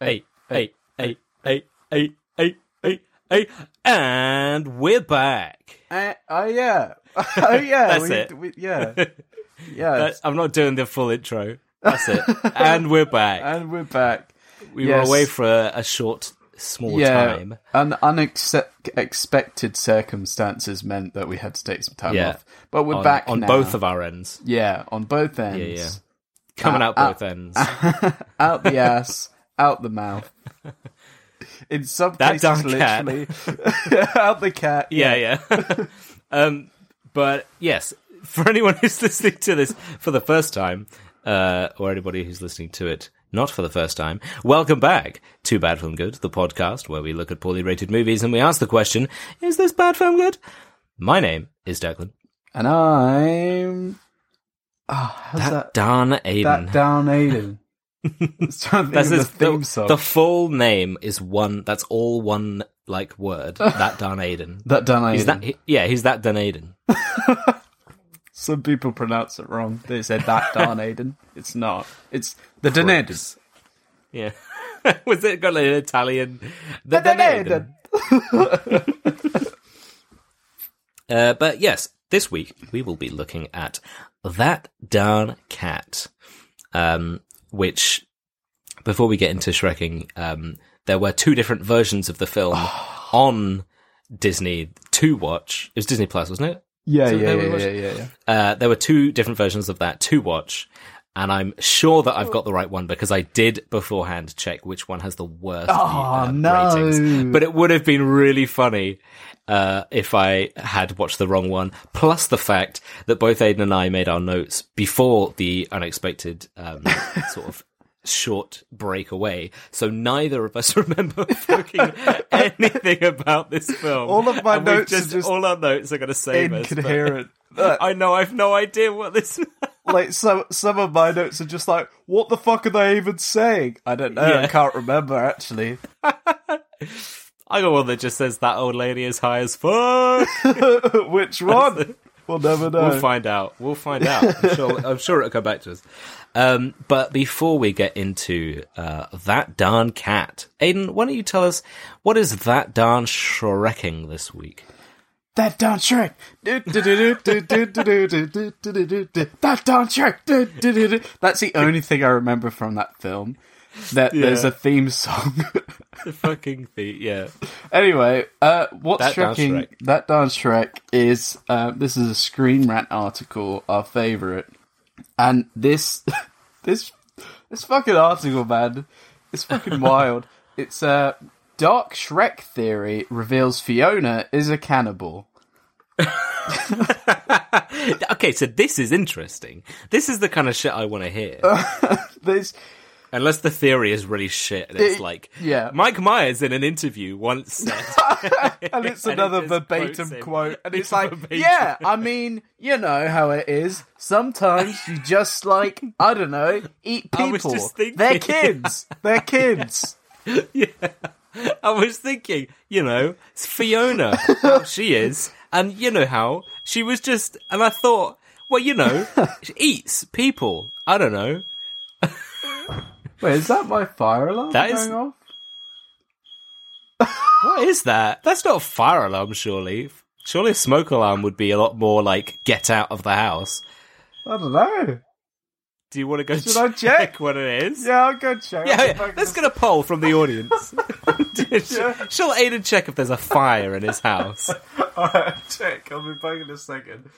hey, hey, hey, hey, hey, hey, hey, hey, and we're back. Uh, oh yeah, oh yeah. That's we, it. We, yeah, yeah. That- I'm not doing the full intro. That's it. and we're back. and we're back. We yes. were away for a, a short, small Yeah, time. un- unexpected circumstances meant that we had to take some time Yeah. off. But we're on, back on now. both of our ends. yeah, on both ends. Yeah, yeah. Coming Uh, out uh, both ends. out the ass, out the mouth. In some That cases, darn literally, out the cat. Yeah, yeah. um, but yes, for anyone who's listening to this for the first time, uh, or anybody who's listening to it not for the first time, welcome back to Bad Film Good, the podcast where we look at poorly rated movies and we ask the question, is this bad film good? My name is Declan. And I'm. Oh, how's That, that? darn Aiden. That down Aiden. I was trying to think That's of the the, song. the full name is one, that's all one, like, word. that darn Aiden. that down Aiden. He's that, he- yeah, he's that done Aiden. Some people pronounce it wrong. They said that darn Aiden. It's not. It's the Dunedin. Crooks. Yeah. Was it got like an Italian? The Dunedin. Uh, but yes, this week we will be looking at that darn cat, um, which before we get into Shrekking, um, there were two different versions of the film on Disney to watch. It was Disney Plus, wasn't it? Yeah, So yeah, there yeah, yeah, yeah, yeah. Uh, there were two different versions of that to watch. And I'm sure that I've got the right one because I did beforehand check which one has the worst Oh, uh, no. ratings. But it would have been really funny uh, if I had watched the wrong one. Plus the fact that both Aiden and I made our notes before the unexpected um, sort of short break away. So neither of us remember fucking anything about this film. All of my And notes are just all our notes are going to save us. but- Incoherent. I know. I've no idea what this. like some some of my notes are just like, what the fuck are they even saying? I don't know. Yeah. I can't remember actually. I got one that just says that old lady is high as fuck. Which one? we'll never know. We'll find out. We'll find out. I'm sure, I'm sure it'll come back to us. Um, but before we get into uh, that darn cat, Aiden, why don't you tell us what is that darn Shrekking this week? That darn Shrek. that darn Shrek. That's the only thing I remember from that film. That yeah. there's a theme song the fucking feet. Yeah. Anyway, uh, what's That Shrekking? Shrek. That darn Shrek is uh, this is a Screen Rant article, our favorite, and this this this fucking article, man, it's fucking wild. It's uh, Dark Shrek theory reveals Fiona is a cannibal. Okay, so this is interesting. This is the kind of shit I want to hear. This Unless the theory is really shit, and it's It- like yeah. Mike Myers in an interview once said, and it's And it another verbatim quote, and it's like, Verbatim. yeah, I mean, you know how it is. Sometimes you just like, I don't know, eat I was people. just thinking- They're kids. They're kids. Yeah, I was thinking, you know, it's Fiona. she is. And you know how she was just, and I thought, well, you know, she eats people. I don't know. Wait, is that my fire alarm That going is- off? What is that? That's not a fire alarm, surely. Surely a smoke alarm would be a lot more like, get out of the house. I don't know. Do you want to go Should check, I check? what it is? Yeah, I'll go check. Yeah, yeah. let's get a poll from the audience. Yeah. Shall Aiden check if there's a fire in his house? Alright, check. I'll be back in a second.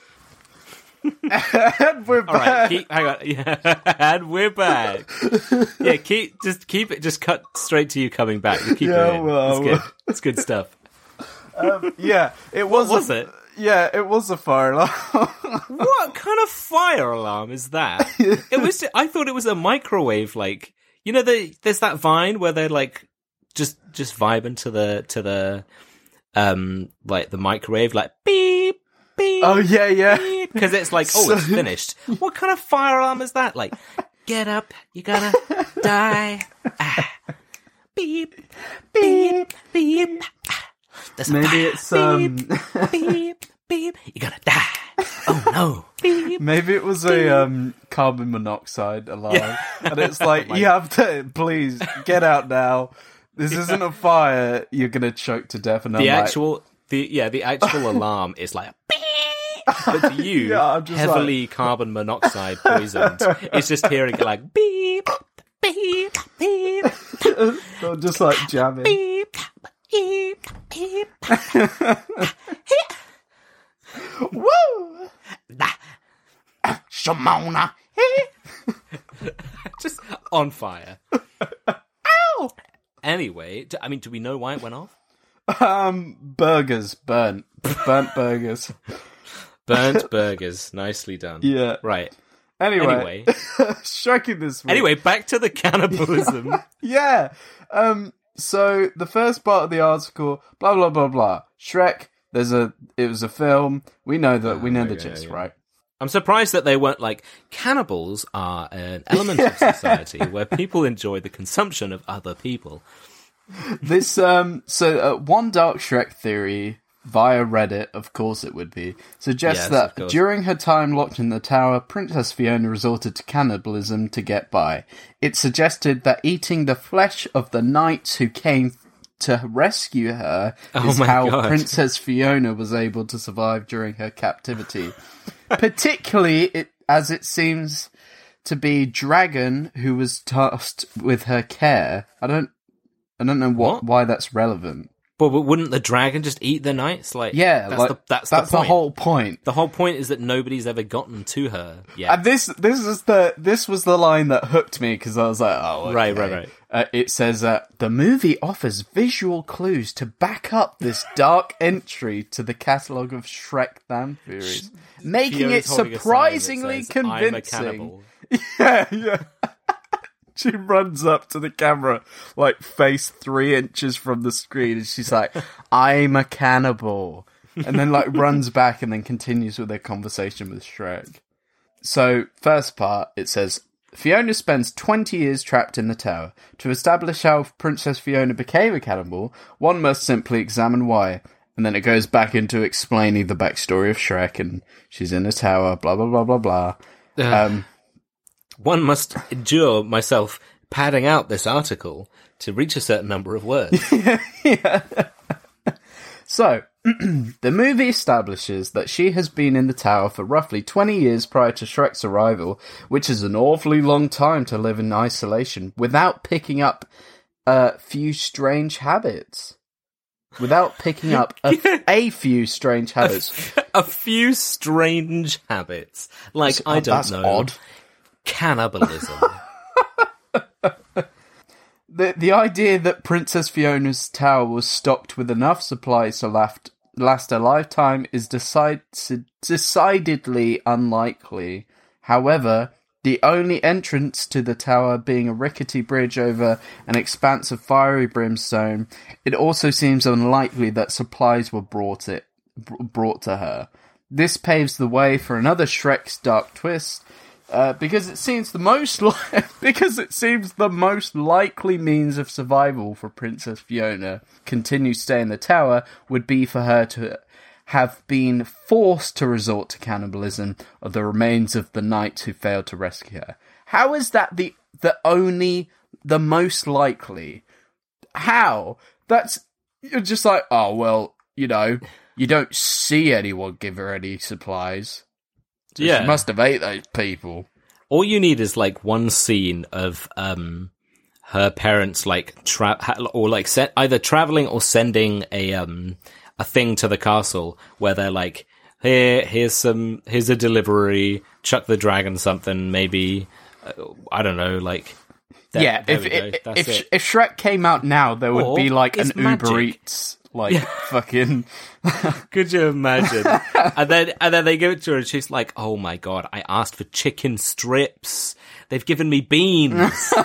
And we're All right, keep hang on. Yeah, and we're back. Yeah, keep just keep it. Just cut straight to you coming back. Just keep Yeah, it in. well, it's good. It's good stuff. yeah, it was. was a, it? Yeah, it was a fire alarm. What kind of fire alarm is that? It was. I thought it was a microwave. Like you know, the, there's that Vine where they're like just just vibing to the to the um like the microwave, like beep beep. oh yeah, yeah. because it's like, oh, it's finished. What kind of fire alarm is that? Like, get up, you're gonna die. Ah. Beep, beep, beep. Ah. Maybe fire. it's um. beep, beep. You're gonna die. Oh no. Beep, beep. Maybe it was a um, carbon monoxide alarm, and it's like you have to please get out now. This isn't a fire. You're gonna choke to death. And The I'm like, actual, the yeah, the actual alarm is like. But to you, Yeah, heavily carbon monoxide poisoned, it's just hearing it like beep, beep, beep, I'm just like jamming. beep, beep, beep. Woo! Shimona. Just on fire. Ow! Anyway, I mean, do we know why it went off? Um, burgers burnt, burnt burgers. Burnt burgers. Nicely done. Yeah. Right. Anyway, Anyway. Shrekking this. Week. Anyway, back to the cannibalism. yeah. Um. So the first part of the article, blah blah blah blah. Shrek. There's a. It was a film. We know that. we know the yeah, gist, yeah. right? I'm surprised that they weren't like cannibals are an element of society where people enjoy the consumption of other people. This um so uh, one dark Shrek theory via Reddit, of course it would be, suggests Yes, that during her time locked in the tower, Princess Fiona resorted to cannibalism to get by. It suggested that eating the flesh of the knights who came to rescue her Oh is how God. Princess Fiona was able to survive during her captivity. Particularly it, as it seems to be Dragon who was tasked with her care. I don't I don't know what, What? why that's relevant. But, but wouldn't the dragon just eat the knights? Like, Yeah, that's like, the that's, that's the, the, whole point. The whole point is that nobody's ever gotten to her Yeah, And this this is the this was the line that hooked me because I was like, oh, okay. Right, right, right. Uh, it says uh, the movie offers visual clues to back up this dark entry to the catalog of Shrek fan theories, making it Fiona's a sign that surprisingly says, "I'm a convincing. cannibal." Yeah, yeah. she runs up to the camera, like face three inches from the screen, and she's like, "I'm a cannibal," and then like runs back and then continues with their conversation with Shrek. So, first part, it says Fiona spends 20 years trapped in the tower. To establish how Princess Fiona became a cannibal, one must simply examine why. And then it goes back into explaining the backstory of Shrek and she's in a tower, blah, blah, blah, blah, blah. Um, One must endure myself padding out this article to reach a certain number of words. So, the movie establishes that she has been in the tower for roughly 20 years prior to Shrek's arrival, which is an awfully long time to live in isolation without picking up a few strange habits. Without picking up a, a few strange habits. a few strange habits, like I oh, don't That's know, odd. Cannibalism. The, the idea that Princess Fiona's tower was stocked with enough supplies to last, last a lifetime is decide, decidedly unlikely. However, the only entrance to the tower being a rickety bridge over an expanse of fiery brimstone, it also seems unlikely that supplies were brought it brought to her. This paves the way for another Shrek's dark twist, uh, because it seems the most li- because it seems the most likely means of survival for Princess Fiona continue to stay in the tower would be for her to have been forced to resort to cannibalism of the remains of the knights who failed to rescue her. How is that the the only the most likely? How? That's you're just like, oh well, you know, you don't see anyone give her any supplies. So Yeah. She must have ate those people. All you need is like one scene of um her parents like tra- or like set either traveling or sending a um a thing to the castle where they're like here here's some here's a delivery chuck the dragon something maybe uh, I don't know like there- yeah, there if if, if, if Shrek came out now, there would Or be like an magic. Uber Eats, like fucking. Could you imagine? and then and then they give it to her, and she's like, "Oh my god, I asked for chicken strips. They've given me beans.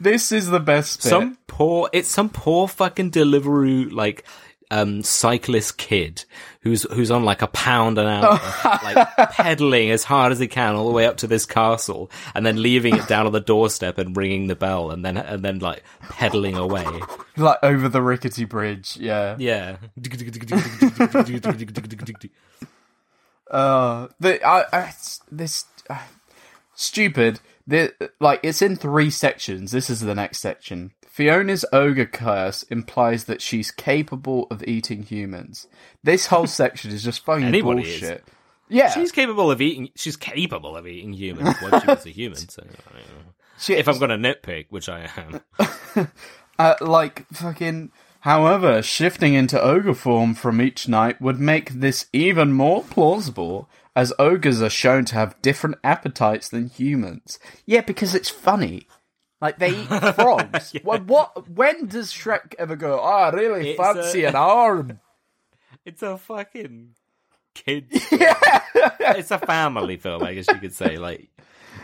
This is the best bit. some poor, it's some poor fucking delivery like." Um, cyclist kid who's who's on like a pound an hour, like pedaling as hard as he can all the way up to this castle, and then leaving it down on the doorstep and ringing the bell, and then and then like pedaling away. like over the rickety bridge. Yeah. Yeah. Uh, the I, I this uh, stupid. The like it's in three sections. This is the next section. Fiona's ogre curse implies that she's capable of eating humans. This whole section is just fucking Anybody is. bullshit. Yeah, She's capable of eating. She's capable of eating humans when she was a human. So, don't if I'm going to nitpick, which I am, Uh, like fucking. However, shifting into ogre form from each night would make this even more plausible, as ogres are shown to have different appetites than humans. Yeah, because it's funny. Like they eat frogs. Well, what? When does Shrek ever go? Oh, I really It's fancy a- an arm. it's a fucking kid. yeah. it's a family film, I guess you could say. Like,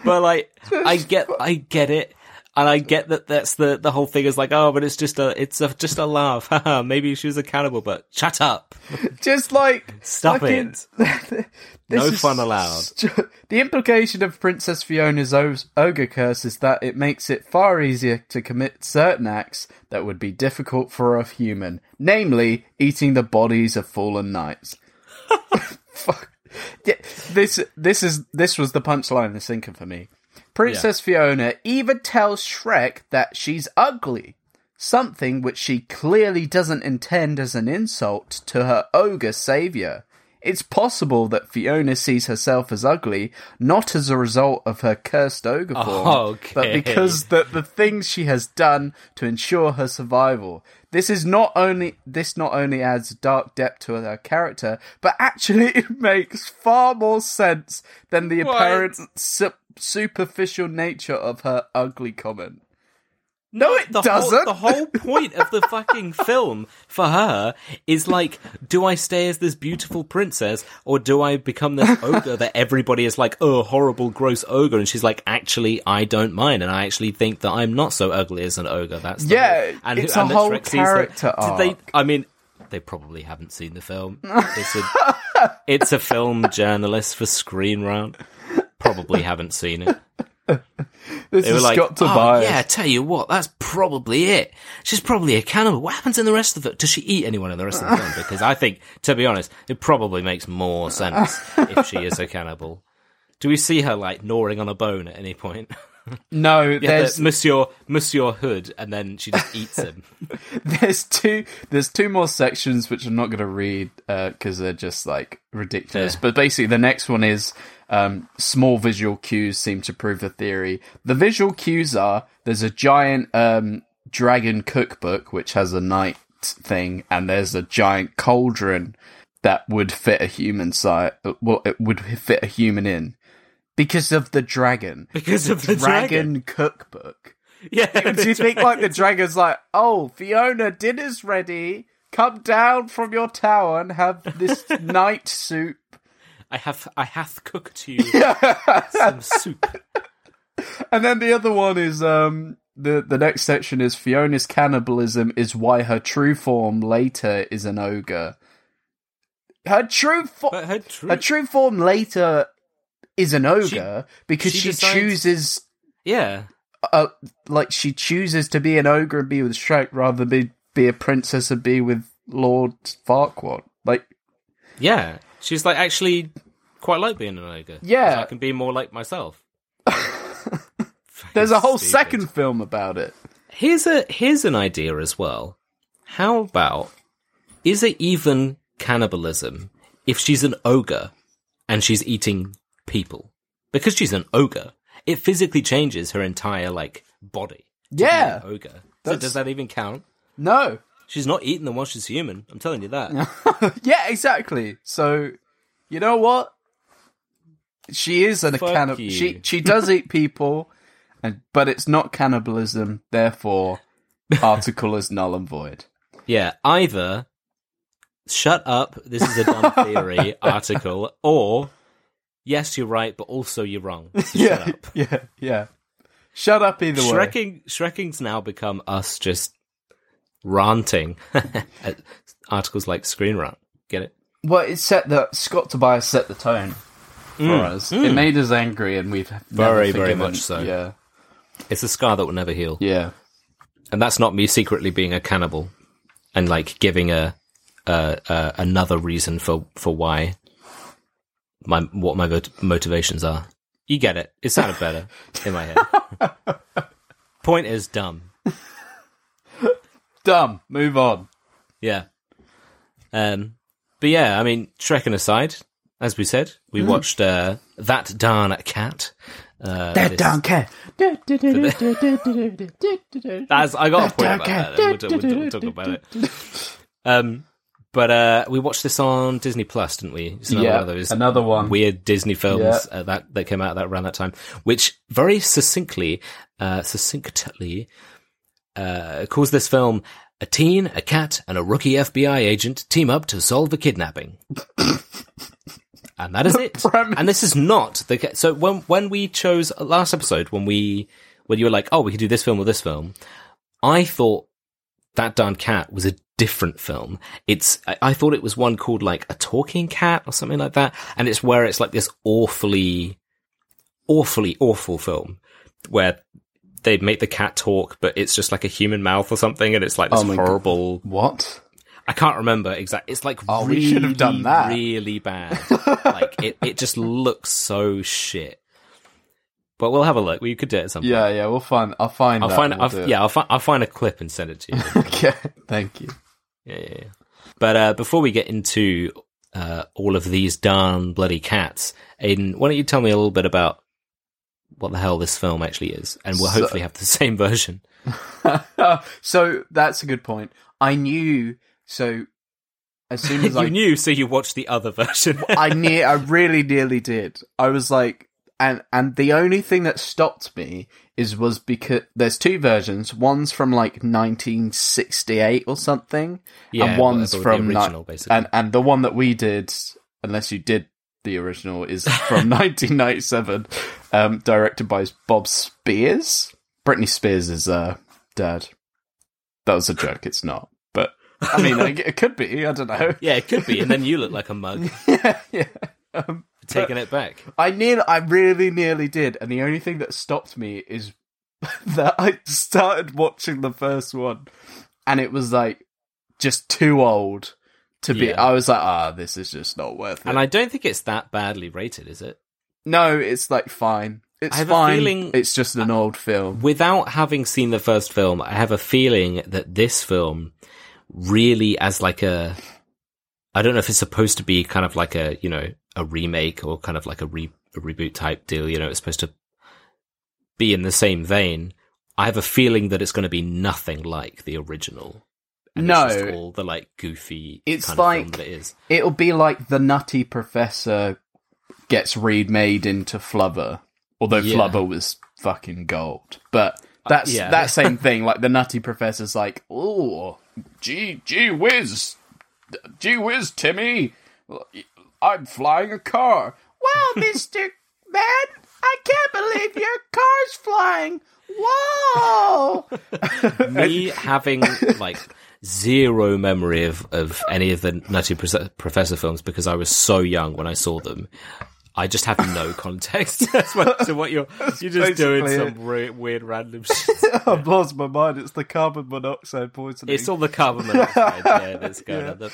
but like, I get, I get it. And I get that that's the, the whole thing is like, oh, but it's just a, it's a, just a laugh. Maybe she was a cannibal, but shut up. Just like Stop fucking- it. No fun allowed. st- The implication of Princess Fiona's o- ogre curse is that it makes it far easier to commit certain acts that would be difficult for a human, namely eating the bodies of fallen knights. Fuck. Yeah, this this is this was the punchline that's thinking for me. Princess Fiona even tells Shrek that she's ugly, something which she clearly doesn't intend as an insult to her ogre savior. It's possible that Fiona sees herself as ugly, not as a result of her cursed ogre form, but because that the things she has done to ensure her survival. This is not only this not only adds dark depth to her character, but actually it makes far more sense than the What? apparent su- superficial nature of her ugly comment. No, it the doesn't. Whole, the whole point of the fucking film for her is like, do I stay as this beautiful princess or do I become this ogre that everybody is like, oh, horrible, gross ogre? And she's like, actually, I don't mind, and I actually think that I'm not so ugly as an ogre. That's the Yeah, whole- and it's who- a and whole Shrek sees her- character Did they? I mean. They probably haven't seen the film. It's a, it's a film journalist for Screen Rant. Probably haven't seen it. this They is like, oh, yeah, tell you what, that's probably it. She's probably a cannibal. What happens in the rest of it? Does she eat anyone in the rest of the film? Because I think, to be honest, it probably makes more sense if she is a cannibal. Do we see her like gnawing on a bone at any point? No, Yeah, there's the Monsieur Monsieur Hood, and then she just eats him. there's two there's two more sections which I'm not going to read uh, because they're just like ridiculous. Yeah. But basically, the next one is um, small visual cues seem to prove the theory. The visual cues are there's a giant um, dragon cookbook which has a knight thing, and there's a giant cauldron that would fit a human size. Well, it would fit a human in. Because of the dragon. Because of the dragon. dragon cookbook. Yeah. Do you think like the dragon's like, oh, Fiona, dinner's ready. Come down from your tower and have this night soup. I have I hath cooked you some soup. And then the other one is um the the next section is Fiona's cannibalism is why her true form later is an ogre. Her true form, her true her true form later is an ogre because she she, decides- chooses Yeah. uh, like she chooses to be an ogre and be with Shrek rather than be, be a princess and be with Lord Farquaad. Like, Yeah. She's like actually quite like being an ogre. Yeah, I can be more like myself. there's a whole Stupid. second film about it. Here's a here's an idea as well. How about is it even cannibalism if she's an ogre and she's eating people? Because she's an ogre, it physically changes her entire like body. Yeah. ogre. So does that even count? No. She's not eating them while she's human. I'm telling you that. Yeah, exactly. So, you know what? She is an Fuck cannibal. you. She she does eat people, and but it's not cannibalism. Therefore, article is null and void. Yeah, either shut up, this is a dumb theory article, or yes, you're right, but also you're wrong. So yeah, Shut up. yeah, yeah. Shut up either way. Shrekking, Shrekking's now become us just ranting at articles like Screen Rant. Get it? Well, it set the Scott Tobias set the tone for us. It made us angry, and we've never Mm. Very, very much so. Yeah, It's a scar that will never heal. yeah. And that's not me secretly being a cannibal and like giving a, uh, uh, another reason for, for why. my what my mot- motivations are. You get it. It sounded better in my head. Point is dumb. Dumb. Move on. Yeah. Um, but yeah, I mean, Shrekking aside, as we said, we watched uh, that darn cat. Uh, That this- darn cat. That's, I got a point about darn that. We'll, we'll, we'll talk about it. Um, but uh, we watched this on Disney Plus, didn't we? It's another Yeah, one of those another one. weird Disney films Yeah. uh, that that came out that around that time, which very succinctly, uh, succinctly, uh, calls this film a teen, a cat, and a rookie FBI agent team up to solve a kidnapping. and that is it. And this is not the ca- so when when we chose last episode when we when you were like, oh, we could do this film or this film, I thought that darn cat was a different film. It's I, I thought it was one called like a talking cat or something like that, and it's where it's like this awfully, awfully awful film where they make the cat talk, but it's just like a human mouth or something, and it's like this Oh my God. horrible. What? I can't remember exactly. It's like Oh, we should have done that. really bad. like it, it just looks so shit. But we'll have a look. We could do it at some point. Yeah, yeah. We'll find. I'll find. I'll find. we'll I'll, yeah, I'll find. I'll find a clip and send it to you. Okay. Thank you. Yeah, yeah, yeah. But uh, before we get into uh, all of these darn bloody cats, Aiden, why don't you tell me a little bit about what the hell this film actually is, and we'll So- hopefully have the same version. so that's a good point. I knew. So as soon as you I knew, so you watched the other version. I near I really nearly did. I was like and and the only thing that stopped me is was because there's two versions. One's from like 1968 or something, yeah, and one's the from ni- original, basically. and and the one that we did, unless you did the original, is from 1997, um, directed by Bob Spiers. Britney Spears is uh, dad. That was a joke. It's not, but I mean, I- it could be. I don't know. yeah, it could be. And then you look like a mug yeah, yeah. Um, taking it back. I near, I really nearly did, and the only thing that stopped me is that I started watching the first one, and it was like just too old to be. Yeah. I was like, ah, this is just not worth it. And I don't think it's that badly rated, is it? no, it's like fine. It's I have a fine. feeling- it's just an old film. Without having seen the first film, I have a feeling that this film really as like a I don't know if it's supposed to be kind of like a, you know, a remake or kind of like a, re- a reboot type deal, you know, it's supposed to be in the same vein. I have a feeling that it's going to be nothing like the original. No. it's all the like goofy It's kind of film like- that it is. It'll be like the Nutty Professor gets remade into Flubber, although Yeah. Flubber was fucking gold. But uh, that's yeah. that same thing. Like the Nutty Professor's like, oh, gee, gee whiz, gee whiz, Timmy, I'm flying a car. Wow, Mister Man, I can't believe your car's flying. Whoa! me having like zero memory of, of any of the Nutty Professor films because I was so young when I saw them. I just have no context as well to what you're you're just doing some re- weird random shit. I've lost my mind. It's the carbon monoxide poisoning. It's all the carbon monoxide yeah, that's going on. The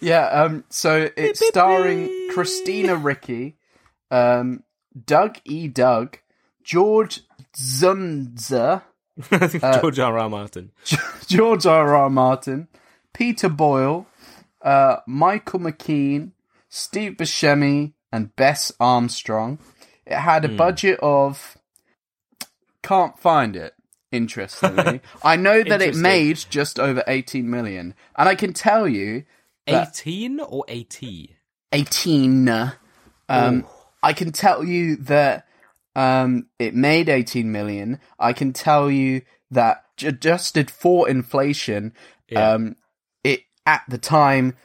Yeah, um, so it's starring Christina Ricci, um, Doug E. Doug, George Dzundza, George R. R. Martin. George R. R. Martin, Peter Boyle, uh, Michael McKean, Steve Buscemi, and Bess Armstrong. It had a budget of can't find it. Interestingly, I know that it made just over 18 million, and I can tell you 18 or 80? 18. Um, I can tell you that um, it made 18 million. I can tell you that adjusted for inflation, Yeah. um, it at the time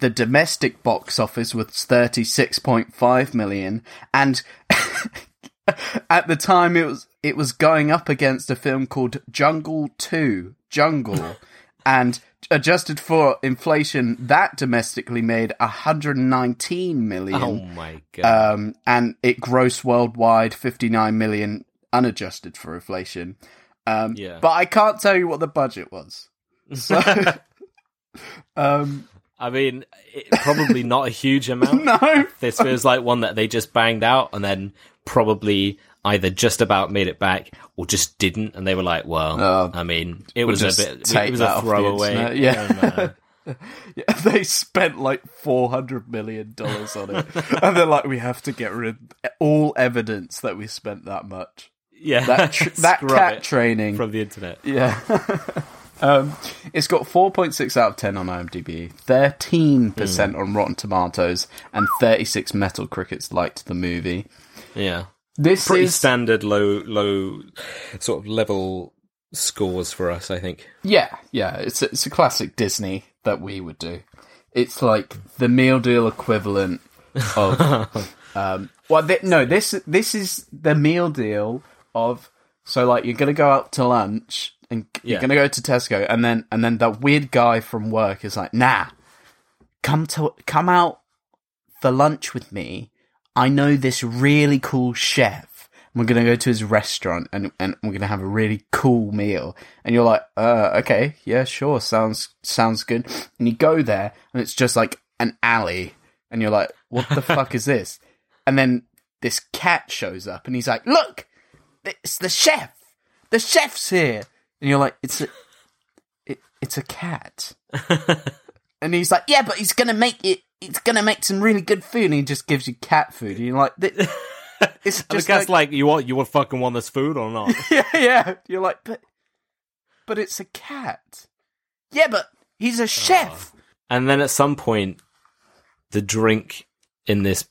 the domestic box office was 36.5 million, and at the time it was it was going up against a film called Jungle Two, Jungle, and adjusted for inflation, that domestically made 119 million. Oh my god. Um, and it grossed worldwide 59 million unadjusted for inflation. Um, Yeah. But I can't tell you what the budget was. So, um, I mean, it, probably not a huge amount. no. This feels like one that they just banged out and then probably either just about made it back or just didn't, and they were like, "Well, Oh, I mean, it we'll was a bit, it was a throwaway." yeah. I don't know. Yeah, they spent like four hundred million dollars on it, and they're like, "We have to get rid of all evidence that we spent that much." yeah, That tr- that cat training from the internet. Yeah. um, it's got 4.6 out of 10 on IMDb, 13% Hmm. on Rotten Tomatoes, and 36 Metal Crickets liked the movie. Yeah, This pretty is standard low, low sort of level scores for us. I think. yeah, yeah. It's a, it's a classic Disney that we would do. It's like the meal deal equivalent of um. Well, th- no, this this is the meal deal of so like you're gonna go out to lunch and you're Yeah. gonna go to Tesco and then and then that weird guy from work is like, nah, come to come out for lunch with me. I know this really cool chef. We're gonna go to his restaurant and and we're gonna have a really cool meal. And you're like, uh, okay, yeah, sure, sounds sounds good. And you go there and it's just like an alley, and you're like, what the fuck is this? And then this cat shows up and he's like, look, it's the chef. The chef's here. And you're like, it's a, it, it's a cat. and he's like, yeah, but he's gonna make it. He's gonna make some really good food, and he just gives you cat food. And you're like, "Th- it's And the just cat's like, like, "You want, you want fucking want this food or not?" yeah, yeah. You're like, but, but it's a cat. Yeah, but he's a chef. Ah. And then at some point, the drink in this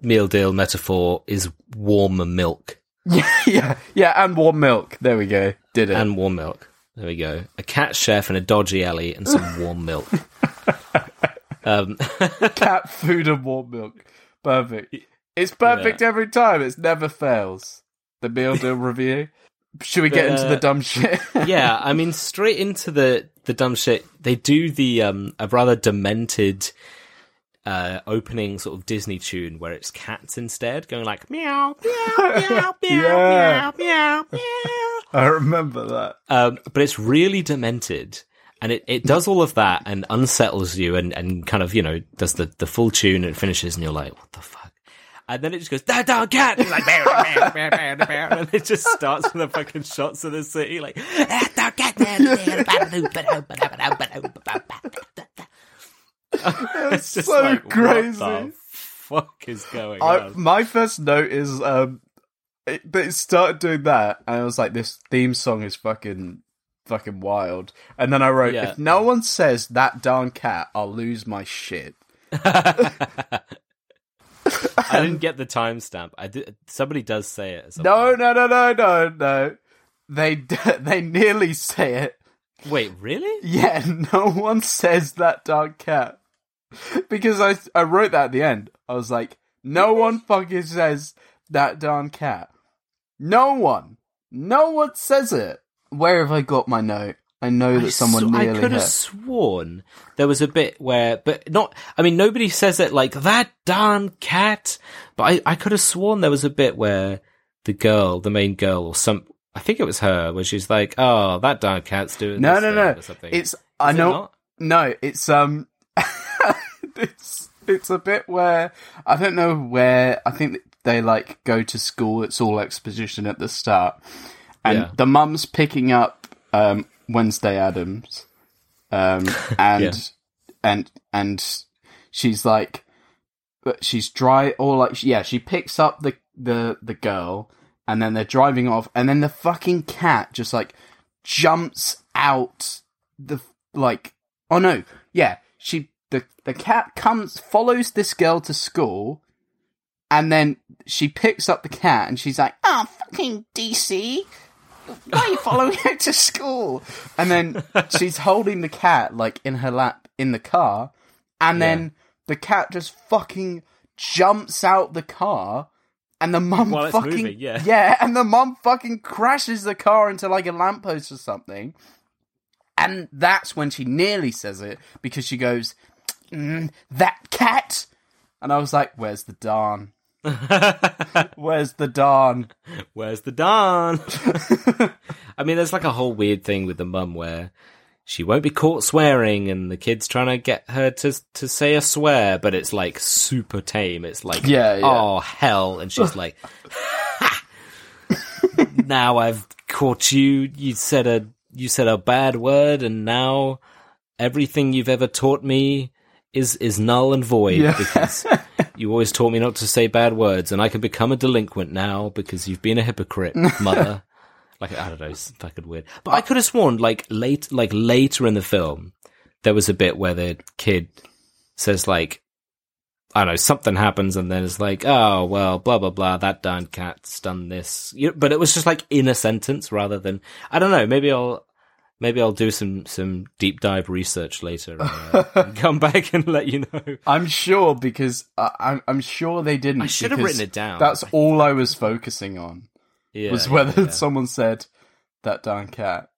meal deal metaphor is warm milk. Yeah, yeah, yeah. And warm milk. There we go. Did it? And warm milk. There we go. A cat chef and a dodgy alley and some warm milk. Um, cat food and warm milk. Perfect. It's perfect every time. It never fails. The meal deal review. Should we get The- into the dumb shit? yeah, I mean, straight into the the dumb shit. They do the um a rather demented uh opening sort of Disney tune where it's cats instead going like meow meow meow meow Yeah. meow meow meow. I remember that. Um, but it's really demented. And it, it does all of that and unsettles you and, and kind of, you know, does the, the full tune and it finishes and you're like, what the fuck? And then it just goes, that dog cat! And, like, and it just starts with the fucking shots of the city, like, that dog cat! it's just so like, crazy. What the fuck is going I, on? my first note is um, it, they started doing that, and I was like, this theme song is fucking fucking wild. And then I wrote, Yeah. if no one says that darn cat, I'll lose my shit. I didn't get the timestamp. I did. Somebody does say it. No, no, no, no, no, no. They d- they nearly say it. Wait, really? Yeah, no one says that darn cat. Because I I wrote that at the end. I was like, no one fucking says that darn cat. No one. No one says it. Where have I got my note? I know that I someone sw- I could have sworn there was a bit where, but not. I mean, nobody says it like that darn cat. But I, I could have sworn there was a bit where the girl, the main girl, or some. I think it was her, where she's like, "Oh, that darn cat's doing No, this no, thing," no. or something. It's I Is it know. No, it's um, it's it's a bit where I don't know where. I think they like go to school. It's all exposition at the start, and Yeah. the mum's picking up um Wednesday Addams, um, and Yeah. and and she's like, but she's dry or like yeah, she picks up the the the girl, and then they're driving off, and then the fucking cat just like jumps out the like oh no yeah she the the cat comes follows this girl to school and then she picks up the cat and she's like oh fucking dc why are you following her to school and then she's holding the cat like in her lap in the car and Yeah. then the cat just fucking jumps out the car and the mum While fucking moving, yeah. yeah and the mum fucking crashes the car into like a lamppost or something and that's when she nearly says it because she goes, mm, "That cat," and I was like, "Where's the darn? Where's the Don? Where's the Don? I mean, there's like a whole weird thing with the mum where she won't be caught swearing, and the kid's trying to get her to to say a swear, but it's like super tame. It's like, Yeah, yeah. oh hell, and she's like, now I've caught you. You said a you said a bad word, and now everything you've ever taught me is is null and void Yeah. because you always taught me not to say bad words, and I can become a delinquent now because you've been a hypocrite, mother. like I don't know, it's fucking weird. But I could have sworn, like late, like later in the film, there was a bit where the kid says like. I don't know, something happens and then it's like, oh, well, blah, blah, blah, that darn cat's done this. You but it was just like in a sentence rather than, I don't know, maybe I'll, maybe I'll do some, some deep dive research later and, uh, come back and let you know. I'm sure because I, I'm, I'm sure they didn't. I should have written it down. That's all I was focusing on Yeah, was whether yeah. someone said that darn cat.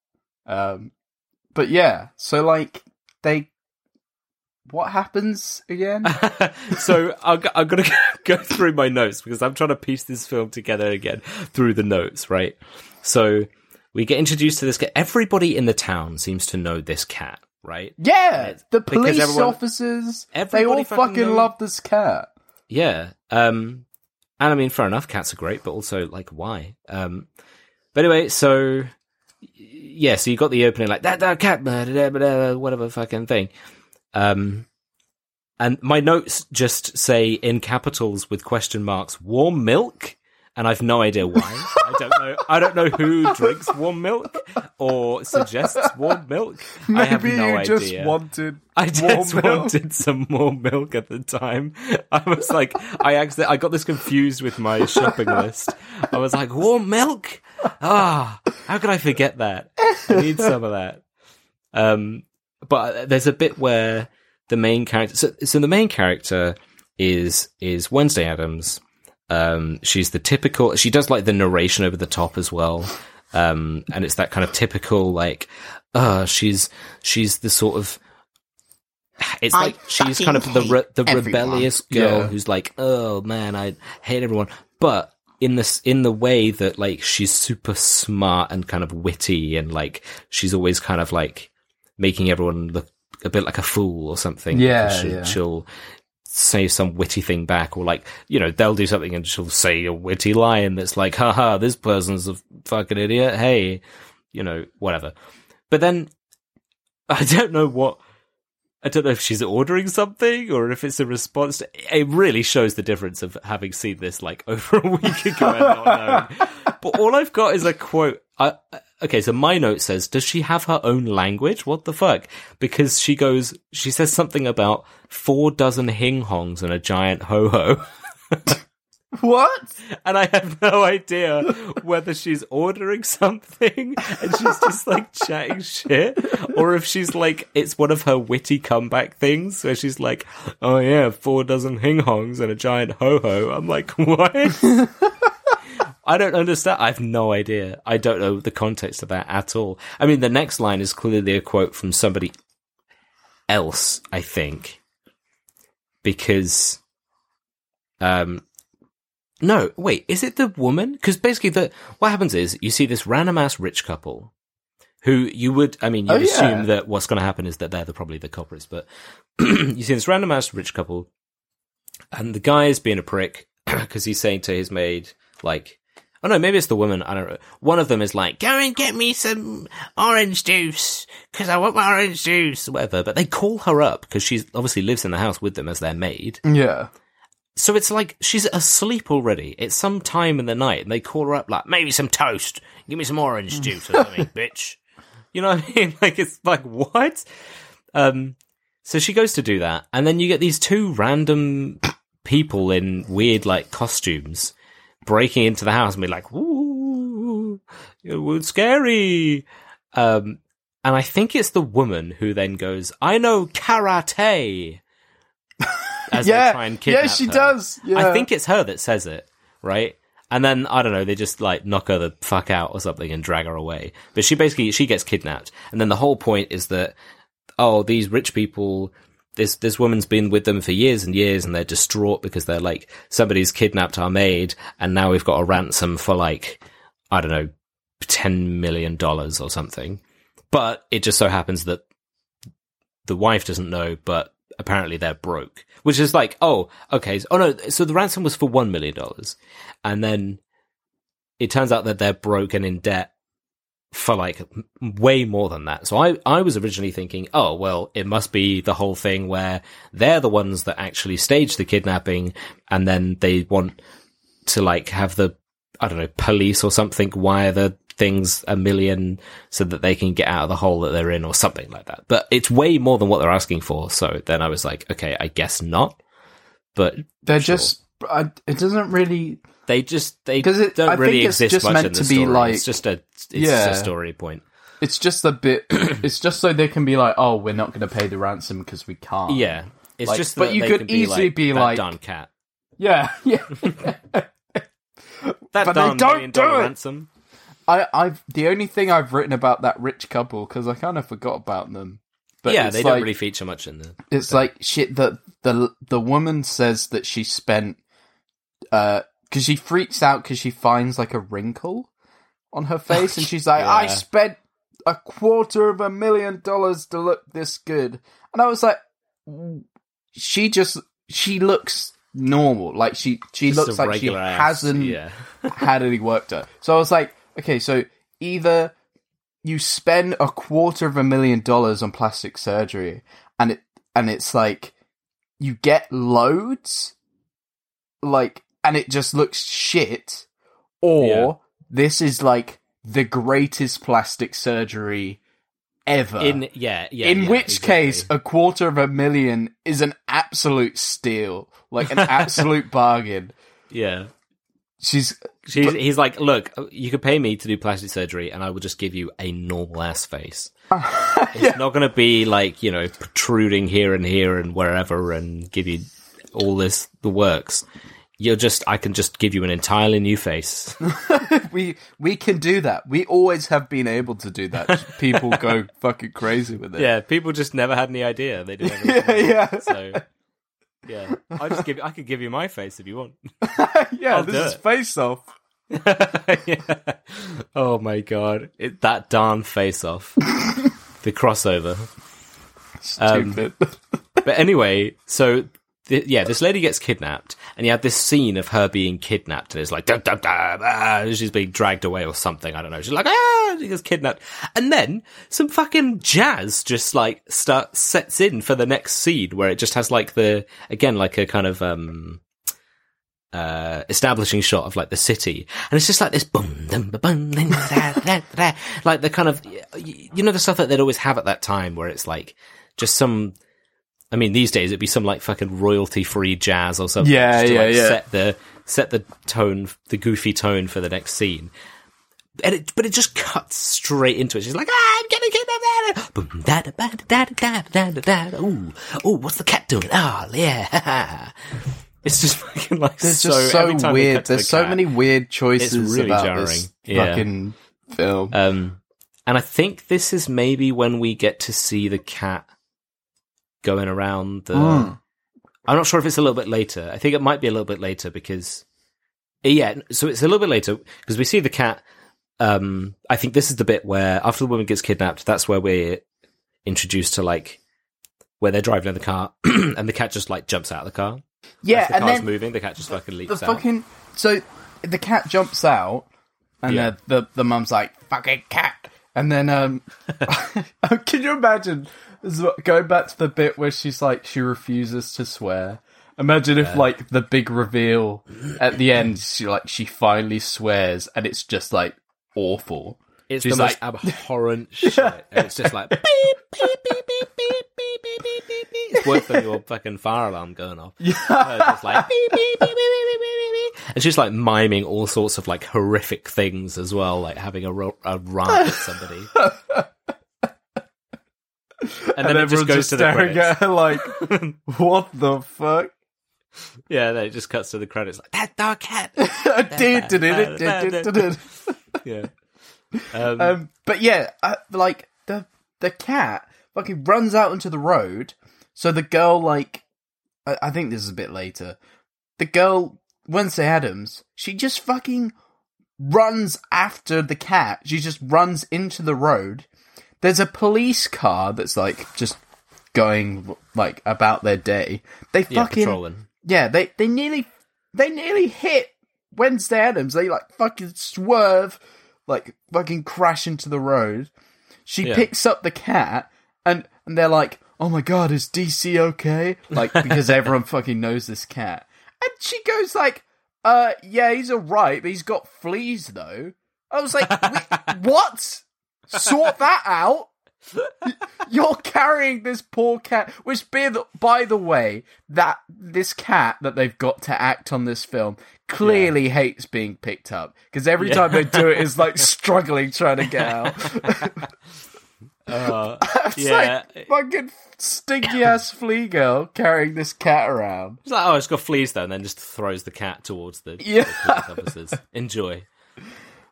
Um, but yeah, so like they, what happens again? so I'm, I'm gonna go through my notes because I'm trying to piece this film together again through the notes, right? So we get introduced to this cat. Everybody in the town seems to know this cat, right? yeah, the police everyone- officers, they all fucking fucking love this cat. Yeah. Um, and I mean, fair enough. Cats are great, but also like, why? Um, but anyway, so yeah, so you got the opening like that, that cat, blah, blah, blah, whatever fucking thing. Um, and my notes just say in capitals with question marks, warm milk. And I've no idea why. I don't know. I don't know who drinks warm milk or suggests warm milk. Maybe I have no you idea. just wanted I just milk. wanted some more milk at the time. I was like, I actually, I got this confused with my shopping list. I was like, warm milk? Ah, how could I forget that? I need some of that. Um, but there's a bit where the main character, so, so the main character is, is Wednesday Addams. Um, she's the typical, she does like the narration over the top as well. Um, and it's that kind of typical, like, uh, she's, she's the sort of, it's I like she's kind of the re- the hate rebellious girl Yeah. who's like, oh man, I hate everyone, but in this in the way that like she's super smart and kind of witty and like she's always kind of like making everyone look a bit like a fool or something. Yeah, because she, yeah. Say some witty thing back or like you know they'll do something and she'll say a witty line that's like haha this person's a fucking idiot. Hey you know whatever. But then i don't know what i don't know if she's ordering something or if it's a response. To it really shows the difference of having seen this like over a week ago and not knowing. But all i've got is a quote. I, okay so my note says does she have her own language what the fuck because she goes she says something about four dozen hing hongs and a giant ho ho What? and I have no idea whether she's ordering something and she's just like chatting shit, or if she's like it's one of her witty comeback things where she's like, "Oh yeah, four dozen hing hongs and a giant ho ho." I'm like, what? I don't understand. I have no idea. I don't know the context of that at all. I mean, the next line is clearly a quote from somebody else, I think, because, um, no, wait, is it the woman? Because basically, the what happens is you see this random ass rich couple who you would, I mean, you'd Oh, yeah. assume that what's going to happen is that they're the, probably the culprits, but you see this random ass rich couple, and the guy is being a prick because he's saying to his maid, like, oh no, maybe it's the woman, I don't know. One of them is like, go and get me some orange juice because I want my orange juice, whatever. But they call her up because she obviously lives in the house with them as their maid. Yeah. So it's like she's asleep already. It's some time in the night, and they call her up like, maybe some toast, give me some orange juice or something, bitch. You know what I mean? Like it's like what? Um, so she goes to do that, and then you get these two random people in weird like costumes breaking into the house and be like, "Ooh, it was scary." Um, and I think it's the woman who then goes, "I know karate." As they try and kidnap Yeah, she her. does. Yeah. I think it's her that says it, right? And then I don't know, they just like knock her the fuck out or something and drag her away. But she basically she gets kidnapped, and then the whole point is that oh, these rich people this this woman's been with them for years and years, and they're distraught because they're like somebody's kidnapped our maid, and now we've got a ransom for like I don't know ten million dollars or something. But it just so happens that the wife doesn't know, but apparently they're broke, which is like, oh, okay. Oh no, so the ransom was for one million dollars, and then it turns out that they're broke and in debt for like way more than that. So I, I was originally thinking, oh, well, it must be the whole thing where they're the ones that actually stage the kidnapping and then they want to like have the, I don't know, police or something wire the things a million so that they can get out of the hole that they're in or something like that. But it's way more than what they're asking for. So then I was like, okay, I guess not. But They're Sure. just. It doesn't really. They just they 'Cause it- don't I really think it's exist just much meant in the to be like- it's just a it's Yeah. a story point. It's just a bit. it's just so they can be like, oh, we're not going to pay the ransom because we can't. Yeah, it's Like, just. but you could can be easily like, be like- darn cat. Yeah. Yeah. That but they don't do it. ransom. I, I've the only thing I've written about that rich couple because I kind of forgot about them. But yeah, they like, don't really feature much in the. It's like shit. The the the woman says that she spent uh because she freaks out because she finds like a wrinkle on her face and she's like, I spent a quarter of a million dollars to look this good, and I was like, she just she looks normal. Like she she Just looks like she ass, hasn't Yeah, had any work done. So I was like, okay, so either you spend a quarter of a million dollars on plastic surgery and it and it's like you get loads like and it just looks shit or Yeah. this is like the greatest plastic surgery ever in yeah yeah. in yeah, which exactly. case a quarter of a million is an absolute steal like an absolute bargain yeah. she's She's, But- he's like, look, you could pay me to do plastic surgery, and I will just give you a normal ass face. It's yeah. not going to be like you know protruding here and here and wherever, and give you all this the works. You're just, I can just give you an entirely new face. we we can do that. We always have been able to do that. People go fucking crazy with it. Yeah, people just never had any idea. They did yeah, everything. yeah, So, yeah, I just give. I could give you my face if you want. yeah. I'll This is it. face off. yeah. Oh my god, it, that darn face off, the crossover. Um, But anyway, so th- yeah, this lady gets kidnapped, and you have this scene of her being kidnapped, and it's like dum, dum, dum, ah, she's being dragged away or something. I don't know. She's like ah, she gets kidnapped, and then some fucking jazz just like start sets in for the next scene where it just has like the again like a kind of um uh, establishing shot of like the city, and it's just like this boom, boom, dum, da, da, da, like the kind of you know the stuff that they'd always have at that time, where it's like just some. I mean, these days it'd be some like fucking royalty free jazz or something. Yeah, to, yeah, like, yeah. Set the set the tone, the goofy tone for the next scene. And it, but it just cuts straight into it. She's like, ah, I'm getting kidnapped. Boom, da da da da da da da da. Ooh, ooh, what's the cat doing? Oh, yeah. It's just fucking like There's so, just so weird. There's the so cat- many weird choices really about jarring. this Yeah. fucking film. Um, and I think this is maybe when we get to see the cat going around the. Mm. I'm not sure if it's a little bit later. I think it might be a little bit later because, yeah. So it's a little bit later because we see the cat. Um, I think this is the bit where after the woman gets kidnapped, that's where we're introduced to like where they're driving in the car and the cat just like jumps out of the car. yeah, As the and car's then moving, the cat just fucking the leaps out. fucking so the cat jumps out, and Yeah. the, the the mum's like fucking cat, and then um, can you imagine going back to the bit where she's like she refuses to swear. Imagine if like the big reveal at the end, she like she finally swears, and it's just like awful. It's She's the most like- abhorrent shit. And it's just like beep, beep, beep, beep, beep, beep, beep, beep, beep, beep. It's worse than your fucking fire alarm going off. Yeah. Just like beep, beep, beep, beep, beep, beep. And she's like miming all sorts of like horrific things as well, like having a, ro- a rant at somebody. And, then it just goes to the staring credits. at her like, what the fuck? Yeah, then it just cuts to the credits like that dog cat. Did, did, did, did, did, did, did. Yeah. Um, Um, but yeah, uh, like the the cat fucking runs out into the road, So the girl, like, I, I think this is a bit later. The girl, Wednesday Addams, she just fucking runs after the cat. She just runs into the road. There's a police car that's like just going like about their day. They Yeah, fucking patrolling. yeah, they they nearly they nearly hit Wednesday Addams. They like fucking swerve, like fucking crash into the road. She Yeah. picks up the cat and and they're like, "Oh my god, is DC okay?" Like because everyone fucking knows this cat. And she goes like, "Uh, yeah, he's alright, but he's got fleas though." I was like, "What? Sort that out." You're carrying this poor cat, which, by the, by the way, that this cat that they've got to act on this film clearly hates being picked up because every Yeah. time they do it, is like struggling trying to get out. Uh, It's yeah. like fucking stinky ass flea girl carrying this cat around. It's like, oh, it's got fleas though, and then just throws the cat towards the, Yeah. the officers. Enjoy.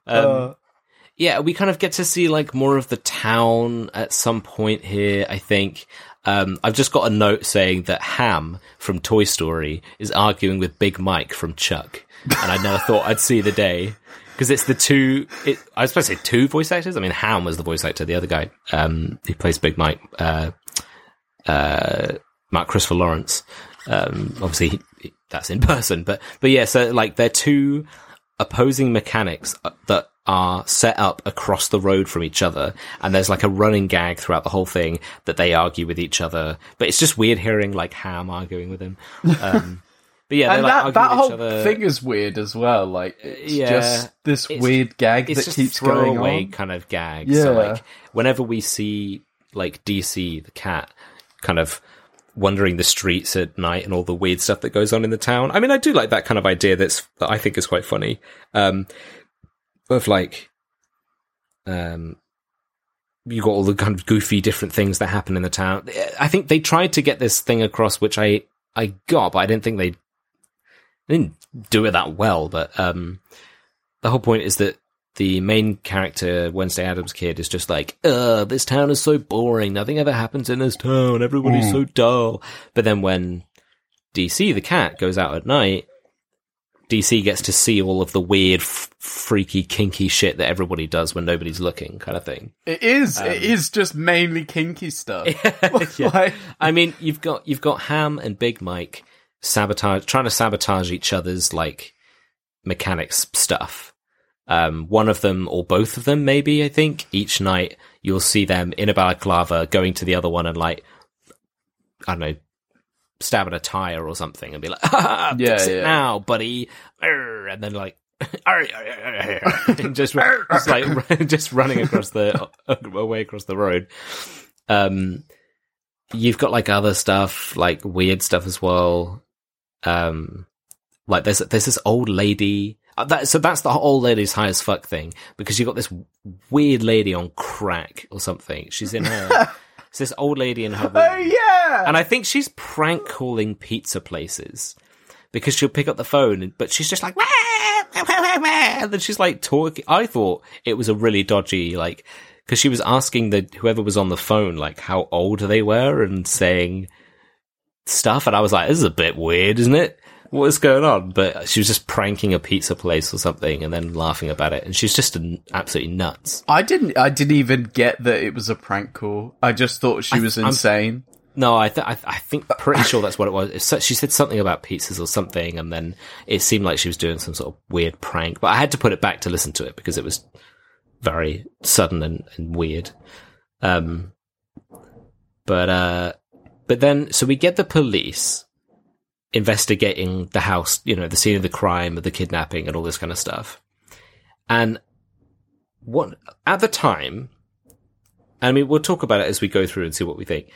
Um, Uh, yeah, we kind of get to see like more of the town at some point here. I think um, I've just got a note saying that Ham from Toy Story is arguing with Big Mike from Chuck, and I never thought I'd see the day because it's the two. It, I was supposed to say two voice actors. I mean, Ham was the voice actor. The other guy um, who plays Big Mike, uh, uh, Mark Christopher Lawrence. Um, obviously, he, he- that's in person, but but yeah. So like, they're two opposing mechanics uh, that are set up across the road from each other and there's like a running gag throughout the whole thing that they argue with each other but it's just weird hearing like ham arguing with him um but yeah and like that, whole each other thing is weird as well. Like, it's Yeah. just this weird gag that keeps going on. kind of gags so Yeah. like whenever we see like dc the cat kind of wandering the streets at night and all the weird stuff that goes on in the town. I mean i do like that kind of idea that's that i think is quite funny. Um of like um you got all the kind of goofy different things that happen in the town. I think they tried to get this thing across which i i got but i didn't think they they didn't do it that well. But um the whole point is that the main character, Wednesday Addams kid, is just like, uh, this town is so boring. Nothing ever happens in this town. Everybody's so dull. But then when DC, the cat, goes out at night, DC gets to see all of the weird, f- freaky, kinky shit that everybody does when nobody's looking, kind of thing. It is. it is just mainly kinky stuff. Um, Yeah. Like- I mean, you've got you've got Ham and Big Mike sabotage, trying to sabotage each other's like mechanics stuff. Um, one of them or both of them, maybe I think each night you'll see them in a balaclava going to the other one and like I don't know, stabbing a tire or something and be like, ah, Yeah, fix it yeah. now, buddy, and then like. and just, just like just running across the away across the road. Um, you've got like other stuff, like weird stuff as well. Um, like there's there's this old lady. Uh, that, so that's the old lady's high as fuck thing because you got this weird lady on crack or something. She's in her. it's this old lady in her room, Oh yeah. and I think she's prank calling pizza places because she'll pick up the phone, but she's just like, "Wah, wah, wah, wah, wah," and then she's like talking. I thought it was a really dodgy, like, because she was asking the whoever was on the phone like how old they were and saying stuff, and I was like, this is a bit weird, isn't it? What is going on? But she was just pranking a pizza place or something, and then laughing about it, and she's just an, absolutely nuts. I didn't. I didn't even get that it was a prank call. I just thought she was I'm- insane. No, I, th- I, I think pretty sure that's what it was. So- she said something about pizzas or something, and then it seemed like she was doing some sort of weird prank. But I had to put it back to listen to it because it was very sudden and, and weird. Um, but uh, but then so we get the police investigating the house, you know, the scene of the crime, of the kidnapping, and all this kind of stuff. And what at the time, I mean, we'll talk about it as we go through and see what we think.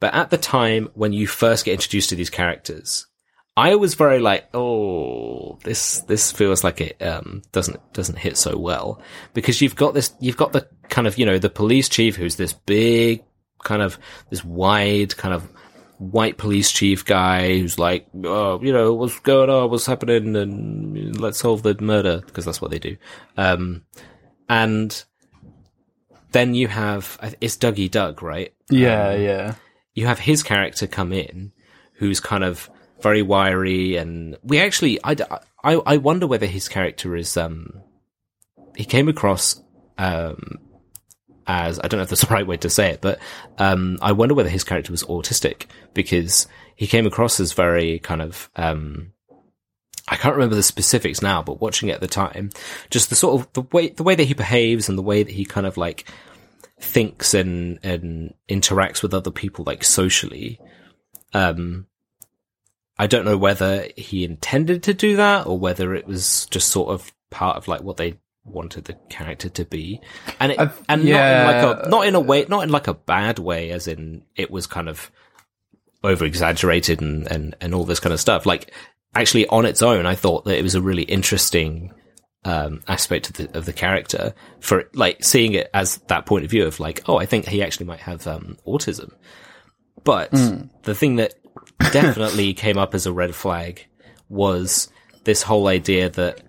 But at the time when you first get introduced to these characters, I was very like, oh, this this feels like it um, doesn't doesn't hit so well because you've got this, you've got the kind of you know the police chief who's this big kind of this wide kind of white police chief guy who's like, oh, you know, what's going on, what's happening, and let's solve the murder because that's what they do. Um, and then you have it's Dougie Doug, right? Yeah, yeah. you have his character come in, who's kind of very wiry, and we actually, I, I, I wonder whether his character is, um, he came across, um, as I don't know if that's the right way to say it, but um, I wonder whether his character was autistic because he came across as very kind of um, I can't remember the specifics now, but watching it at the time, just the sort of the way the way that he behaves and the way that he kind of like thinks and and interacts with other people like socially. Um, I don't know whether he intended to do that or whether it was just sort of part of like what they wanted the character to be, and it, I've- and yeah. not in like a not in a way, not in like a bad way, as in it was kind of over exaggerated and, and and all this kind of stuff. Like actually, on its own, I thought that it was a really interesting um, aspect of the of the character for like seeing it as that point of view of like, oh, I think he actually might have um, autism. But the thing that definitely came up as a red flag was this whole idea that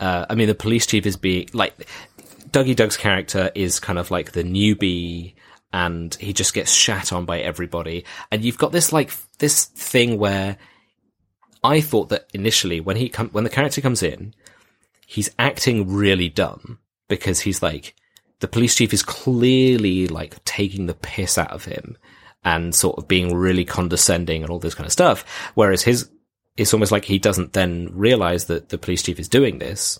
uh, I mean, the police chief is being like Dougie Doug's character is kind of like the newbie, and he just gets shat on by everybody. And you've got this like this thing where I thought that initially when he when the character comes in, he's acting really dumb because he's like the police chief is clearly like taking the piss out of him and sort of being really condescending and all this kind of stuff. Whereas his, it's almost like he doesn't then realize that the police chief is doing this,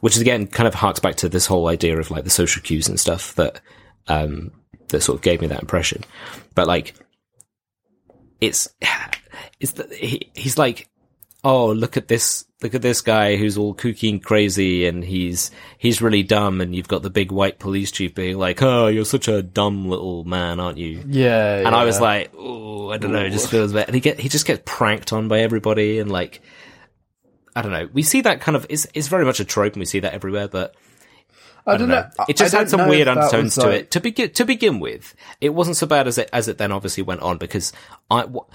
which is again kind of harks back to this whole idea of like the social cues and stuff that, um, that sort of gave me that impression. But like, it's, it's, the, he, he's like, oh, look at this, look at this guy who's all kooky and crazy and he's, he's really dumb. And you've got the big white police chief being like, oh, you're such a dumb little man, aren't you? Yeah, And I was like, oh, I don't know, it just feels bad. And he get, he just gets pranked on by everybody and like, I don't know. We see that kind of, it's, it's very much a trope and we see that everywhere, but I, I don't know. It just I had some weird undertones to like- it. To begin to begin with, it wasn't so bad as it as it then obviously went on because I wh-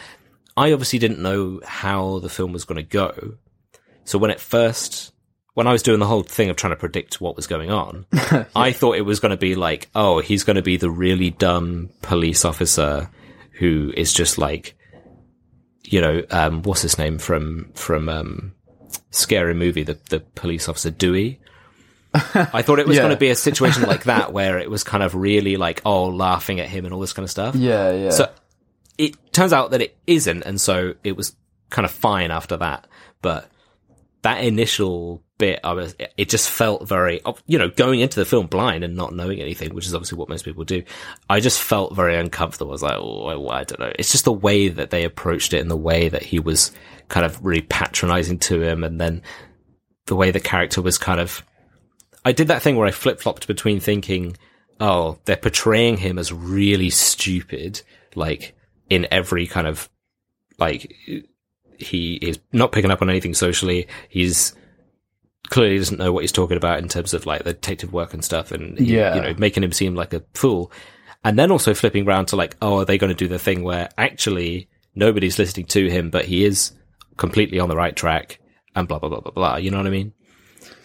I obviously didn't know how the film was going to go. So when it first when I was doing the whole thing of trying to predict what was going on, I thought it was going to be like, oh, he's going to be the really dumb police officer who is just like, you know, um, what's his name from from um, scary movie, the the police officer Dewey. I thought it was Yeah. going to be a situation like that where it was kind of really like, oh, laughing at him and all this kind of stuff. Yeah, yeah. So it turns out that it isn't, and so it was kind of fine after that. But that initial bit, I was, it just felt very, oh, you know, going into the film blind and not knowing anything, which is obviously what most people do. I just felt very uncomfortable. I was like, oh, I, I don't know. It's just the way that they approached it and the way that he was kind of really patronizing to him, and then the way the character was kind of. I did that thing where I flip flopped between thinking, oh, they're portraying him as really stupid, like in every kind of like he is not picking up on anything socially. He's clearly doesn't know what he's talking about in terms of like the detective work and stuff, and Yeah. you know, making him seem like a fool. And then also flipping around to like, oh, are they going to do the thing where actually nobody's listening to him, but he is completely on the right track, and blah blah blah blah blah. You know what I mean?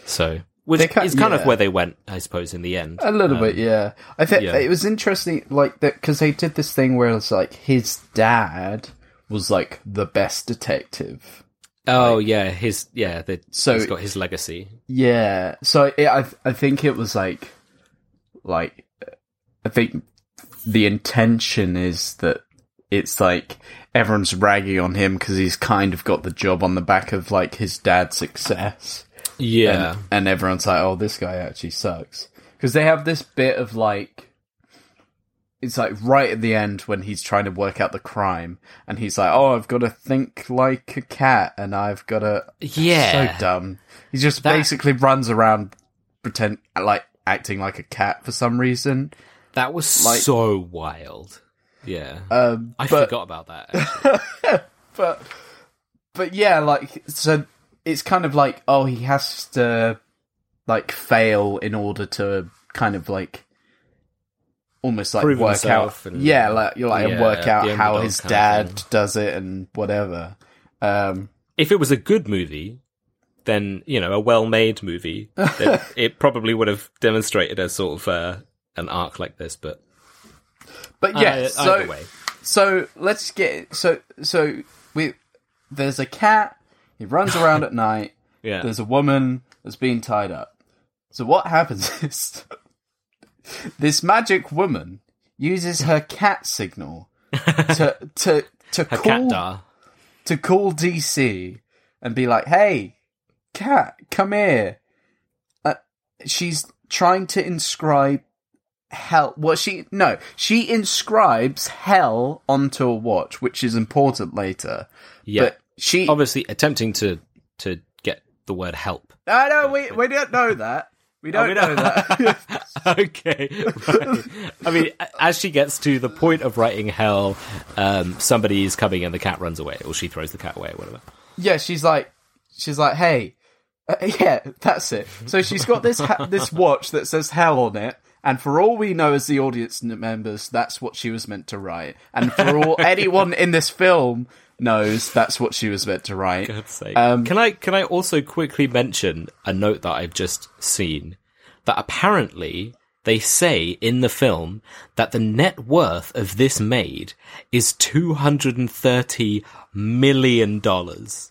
So, which ca- is kind of where they went, I suppose, in the end. A little bit, um, yeah. I think yeah. it was interesting, like that, because they did this thing where it's like his dad was like the best detective. Oh yeah, his yeah, the, So- he's got his legacy. Yeah, so it, I I think it was like, like, I think the intention is that it's like everyone's ragging on him because he's kind of got the job on the back of like his dad's success. Yeah, and, and everyone's like, "Oh, this guy actually sucks," because they have this bit of like, it's like right at the end when he's trying to work out the crime, and he's like, "Oh, I've got to think like a cat, and I've got to." yeah. So dumb. He just That- basically runs around, pretend like acting like a cat for some reason. That was Like- so wild. Yeah. Um, I but- forgot about that. but but yeah, like so it's kind of like oh he has to like fail in order to kind of like almost like Prove work out and- yeah like you're like Yeah, work out how his dad thing. does it and whatever. Um if it was a good movie, then you know a well-made movie, then it probably would have demonstrated a sort of uh, an arc like this. But but yeah, uh, so either way, so let's get so so we there's a cat. He runs around at night. Yeah. There's a woman that's being tied up. So what happens is this magic woman uses her cat signal to to to Her call to call DC and be like, "Hey, cat, come here." Uh, she's trying to inscribe hell. Well, she no, she inscribes hell onto a watch, which is important later. Yeah. But she, Obviously attempting to to get the word help. no, no, we we don't know that. We don't we know don't- that. okay. Right. I mean, as she gets to the point of writing hell, um, somebody is coming and the cat runs away, or she throws the cat away, or whatever. yeah, she's like, she's like, hey, uh, yeah, that's it. So she's got this ha- this watch that says hell on it, and for all we know as the audience members, that's what she was meant to write. And for all anyone in this film knows, that's what she was meant to write. God's sake. Um, can I can I also quickly mention a note that I've just seen that apparently they say in the film that the net worth of this maid is two hundred and thirty million dollars.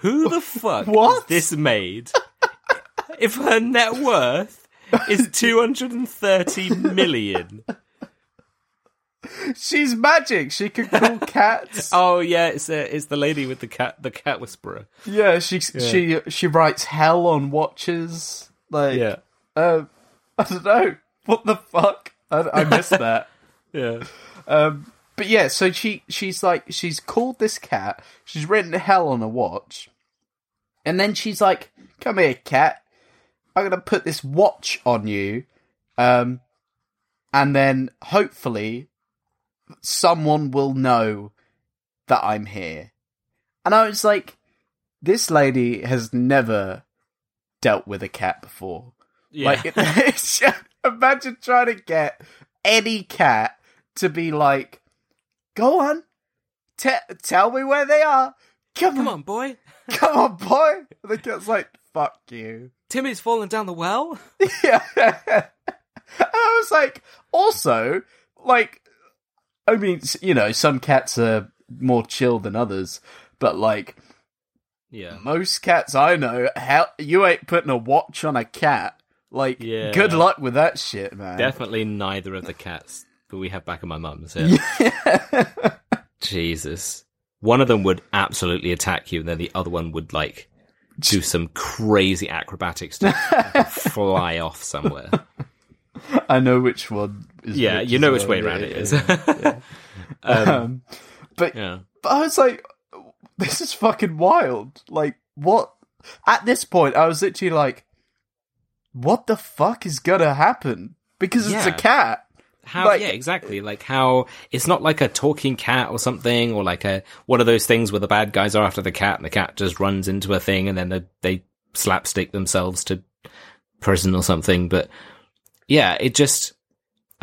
Who the fuck What? is this maid? if her net worth is two hundred and thirty million. She's magic. She can call cats. Oh yeah, it's uh, it's the lady with the cat, the cat whisperer. yeah, she she she writes hell on watches. Like, Yeah, um, I don't know what the fuck. I, I missed that. yeah. Um, but yeah, so she she's like she's called this cat. She's written hell on a watch, and then she's like, "Come here, cat. I'm gonna put this watch on you, um, and then hopefully someone will know that I'm here." And I was like, "This lady has never dealt with a cat before." yeah. Like, imagine trying to get any cat to be like, "Go on, te- tell me where they are. Come, Come on, on, boy. come on, boy." And the cat's like, "Fuck you." Timmy's fallen down the well. yeah. And I was like, also, like, I mean, you know, some cats are more chill than others, but like Yeah. most cats I know, hell, you ain't putting a watch on a cat. Like, Yeah. good luck with that shit, man. Definitely neither of the cats that we have back at my mum's. Yeah. Jesus. One of them would absolutely attack you, and then the other one would like do some crazy acrobatics to fly off somewhere. I know which one. Is Yeah, you know which way around it is. yeah. um, but yeah. but I was like, this is fucking wild. Like, what? At this point, I was literally like, what the fuck is gonna happen? Because it's a cat. How? Like- yeah, exactly. Like how it's not like a talking cat or something, or like a one of those things where the bad guys are after the cat, and the cat just runs into a thing, and then they slapstick themselves to prison or something. But yeah, it just.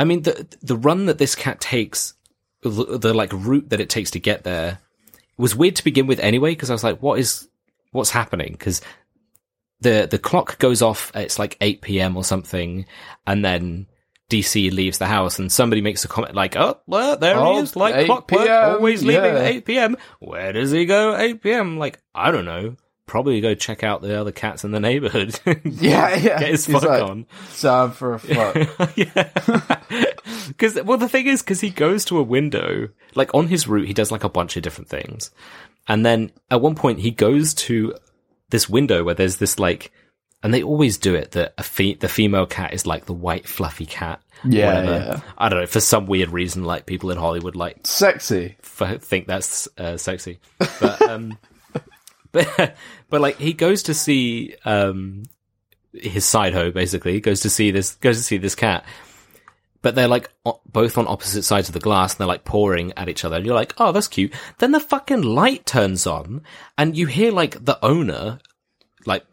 I mean, the the run that this cat takes, the, the like route that it takes to get there, was weird to begin with anyway. Because I was like, what is what's happening? Because the the clock goes off. It's like eight p.m. or something, and then DC leaves the house, and somebody makes a comment like, "Oh, well, there Oh, he is, oh, like clockwork, p.m., always leaving yeah. at eight p.m. Where does he go at eight p.m.? Like, I don't know. Probably go check out the other cats in the neighborhood. Yeah, yeah. Get his fuck like, on. Time for a fuck. yeah. Because, well, the thing is, because he goes to a window, like on his route, he does like a bunch of different things. And then at one point, he goes to this window where there's this like, and they always do it that a fe- the female cat is like the white fluffy cat. Yeah, whatever. yeah. I don't know, for some weird reason, like people in Hollywood like Sexy. f- think that's uh, sexy. But, um, but, but like he goes to see, um, his side hoe basically He goes to see this, goes to see this cat. But they're like o- both on opposite sides of the glass and they're like pouring at each other. And you're like, oh, that's cute. Then the fucking light turns on and you hear like the owner, like,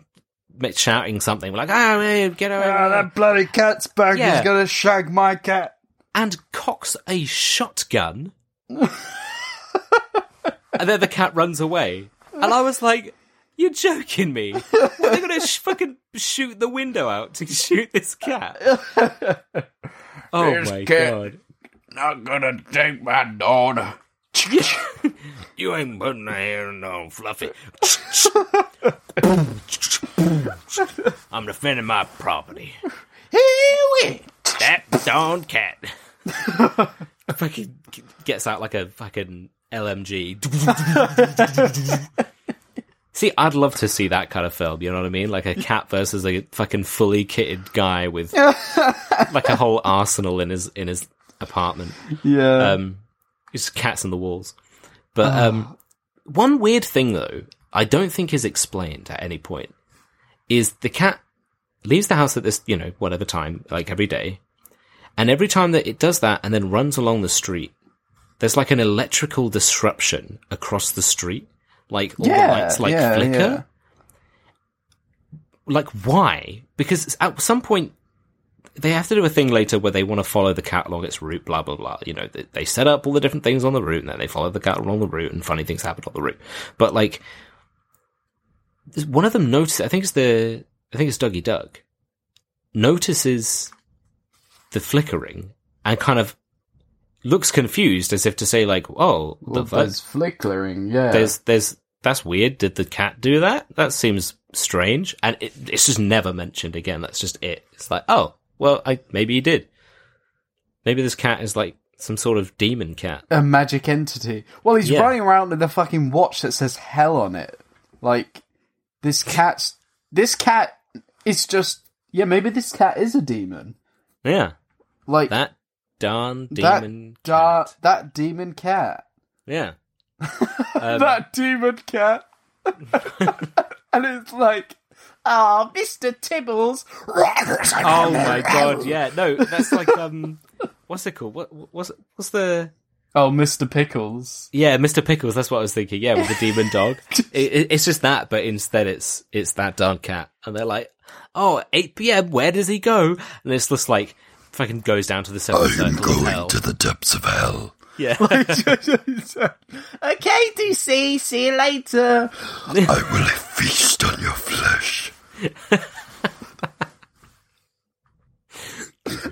shouting something like, ah, hey, get away. Ah, that bloody cat's back. Yeah. He's gonna shag my cat. and cocks a shotgun. and then the cat runs away. And I was like, you're joking me. They're going to sh- fucking shoot the window out to shoot this cat. Oh Here's my cat. god. not gonna take my daughter. You ain't putting her hair on fluffy. I'm defending my property. That darn cat. fucking gets out like a fucking LMG. See, I'd love to see that kind of film. You know what I mean? Like a cat versus a fucking fully kitted guy with like a whole arsenal in his in his apartment. Yeah. Um, it's cats on the walls. But um, one weird thing though, I don't think is explained at any point, is the cat leaves the house at this, you know, whatever time, like every day, and every time that it does that and then runs along the street, there's like an electrical disruption across the street, like all yeah. the lights like yeah, flicker. yeah. Like why? Because at some point they have to do a thing later where they want to follow the cat along its route, blah blah blah. You know, they, they set up all the different things on the route, and then they follow the cat along the route, and funny things happen on the route. But like, one of them notices. I think it's the. I think it's Dougie Doug. Notices the flickering and kind of looks confused, as if to say, like, "Oh, Well, the flickering. Yeah. There's, there's, that's weird. Did the cat do that? That seems strange. And it, it's just never mentioned again. That's just it. It's like, oh, well, I, maybe he did. Maybe this cat is like some sort of demon cat. a magic entity. Well, he's Yeah. running around with a fucking watch that says hell on it. Like this cat's this cat is just yeah, maybe this cat is a demon. Yeah. Like That darn that demon da- cat. that demon cat. Yeah. Um, that demon cat. and it's like Oh, Mr. Tibbles. oh my god, yeah. No, that's like, um, what's it called? What, what's, what's the, Oh, Mr. Pickles. Yeah, Mr. Pickles. That's what I was thinking. Yeah, with the demon dog. It, it, it's just that, but instead it's it's that darn cat, and they're like, "Oh, 8 p.m. Where does he go?" And it's just like fucking goes down to the seventh I'm circle of going to the depths of hell. Yeah, okay, DC. See you later. I will feast on your flesh.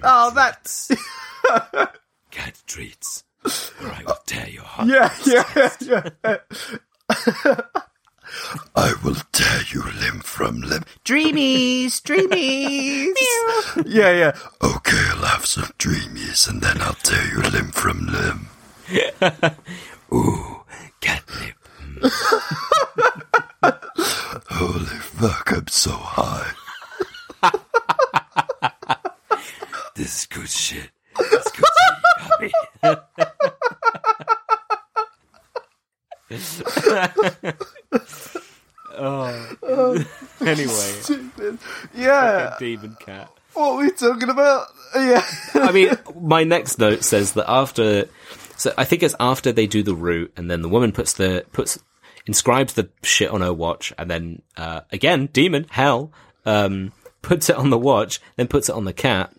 Oh, that's cat treats, or I will uh, tear your heart. yeah, yeah, yeah. I will tear you limb from limb. Dreamies, dreamies. yeah, yeah. Okay, I'll have some dreamies and then I'll tear you limb from limb. Ooh, catnip. Holy fuck, I'm so high. This is good shit. It's good to puppy. oh. Anyway, Yeah. demon cat. What are we talking about? Yeah. I mean, my next note says that after, so I think it's after they do the route, and then the woman puts the puts inscribes the shit on her watch, and then uh, again, demon hell um, puts it on the watch, then puts it on the cat,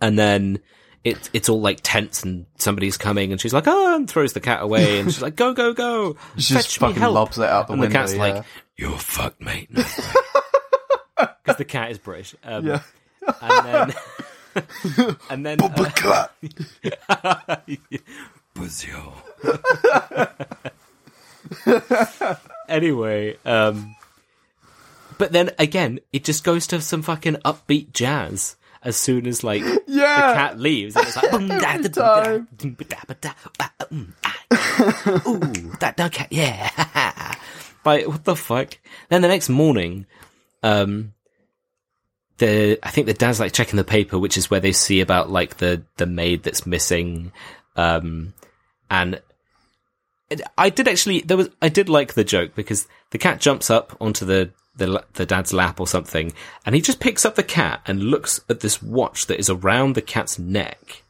and then it it's all like tense, and somebody's coming, and she's like, oh, and throws the cat away, and she's like, go, go, go, She fetch just me fucking help. lobs it out the and window. the cat's yeah. like, you're fucked, mate. Because the cat is British. Um, yeah. and then and then uh, Clap. Brazil. anyway, um, but then again, it just goes to some fucking upbeat jazz as soon as like Yeah. the cat leaves. And it's like, boom, da, da, da, da, dum, ba, da, da, ooh, that dog cat, yeah. But what the fuck? Then the next morning, um, the I think the dad's like checking the paper, which is where they see about like the the maid that's missing, um, and I did actually there was I did like the joke because the cat jumps up onto the the the dad's lap or something, and he just picks up the cat and looks at this watch that is around the cat's neck,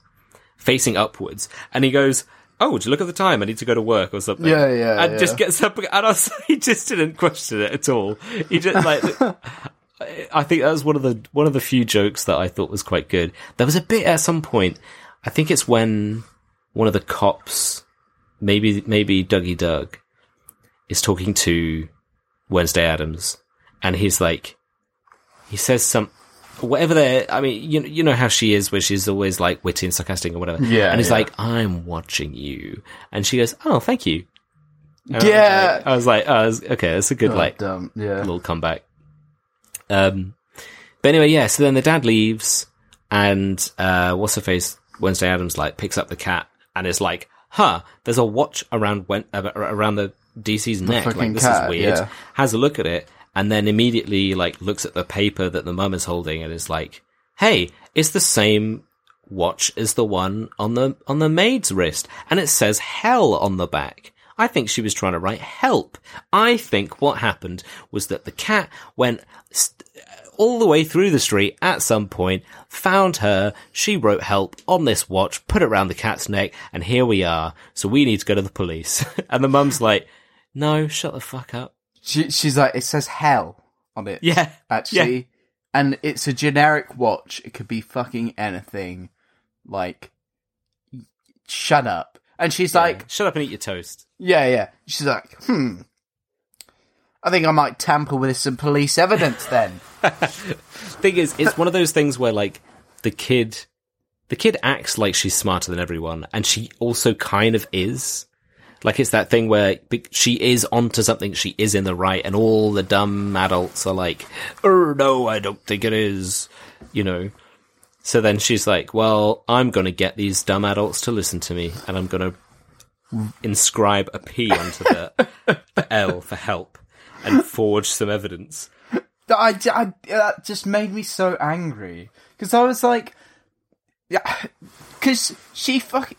facing upwards, and he goes. Oh, would you look at the time? I need to go to work or something. Yeah, yeah, And just yeah. gets up, and I he just didn't question it at all. He just like, I think that was one of the one of the few jokes that I thought was quite good. There was a bit at some point. I think it's when one of the cops, maybe maybe Dougie Doug, is talking to Wednesday Addams, and he's like, he says some, whatever they're, I mean, you you know how she is, where she's always like witty and sarcastic or whatever. Yeah, and he's yeah. like, "I'm watching you," and she goes, "Oh, thank you." And Yeah. I was like, I was like, oh, okay, that's a good like um, yeah. little comeback. Um, but anyway, yeah. So then the dad leaves, and uh, what's her face? Wednesday Addams like picks up the cat and is like, "Huh, there's a watch around Wen- uh, around the DC's neck. Like this cat, is weird." yeah. Has a look at it, and then immediately like looks at the paper that the mum is holding and is like, "Hey, it's the same." Watch as the one on the on the maid's wrist, and it says "hell" on the back. I think she was trying to write help. I think what happened was that the cat went st- all the way through the street at some point, found her, she wrote help on this watch, put it around the cat's neck, and here we are. So we need to go to the police. and the mum's like, no, shut the fuck up. She, she's like, it says hell on it. Yeah. Actually. And it's a generic watch. It could be fucking anything. Like, shut up. And she's like, Shut up and eat your toast. yeah, yeah. She's like, hmm. I think I might tamper with some police evidence then. Thing is, it's one of those things where like the kid, the kid acts like she's smarter than everyone, and she also kind of is. Like it's that thing where she is onto something, she is in the right, and all the dumb adults are like, "Oh no, I don't think it is," you know. So then she's like, "Well, I'm going to get these dumb adults to listen to me, and I'm going to inscribe a P onto the, the L for help, and forge some evidence." I, I, that just made me so angry because I was like, yeah, because she fuck,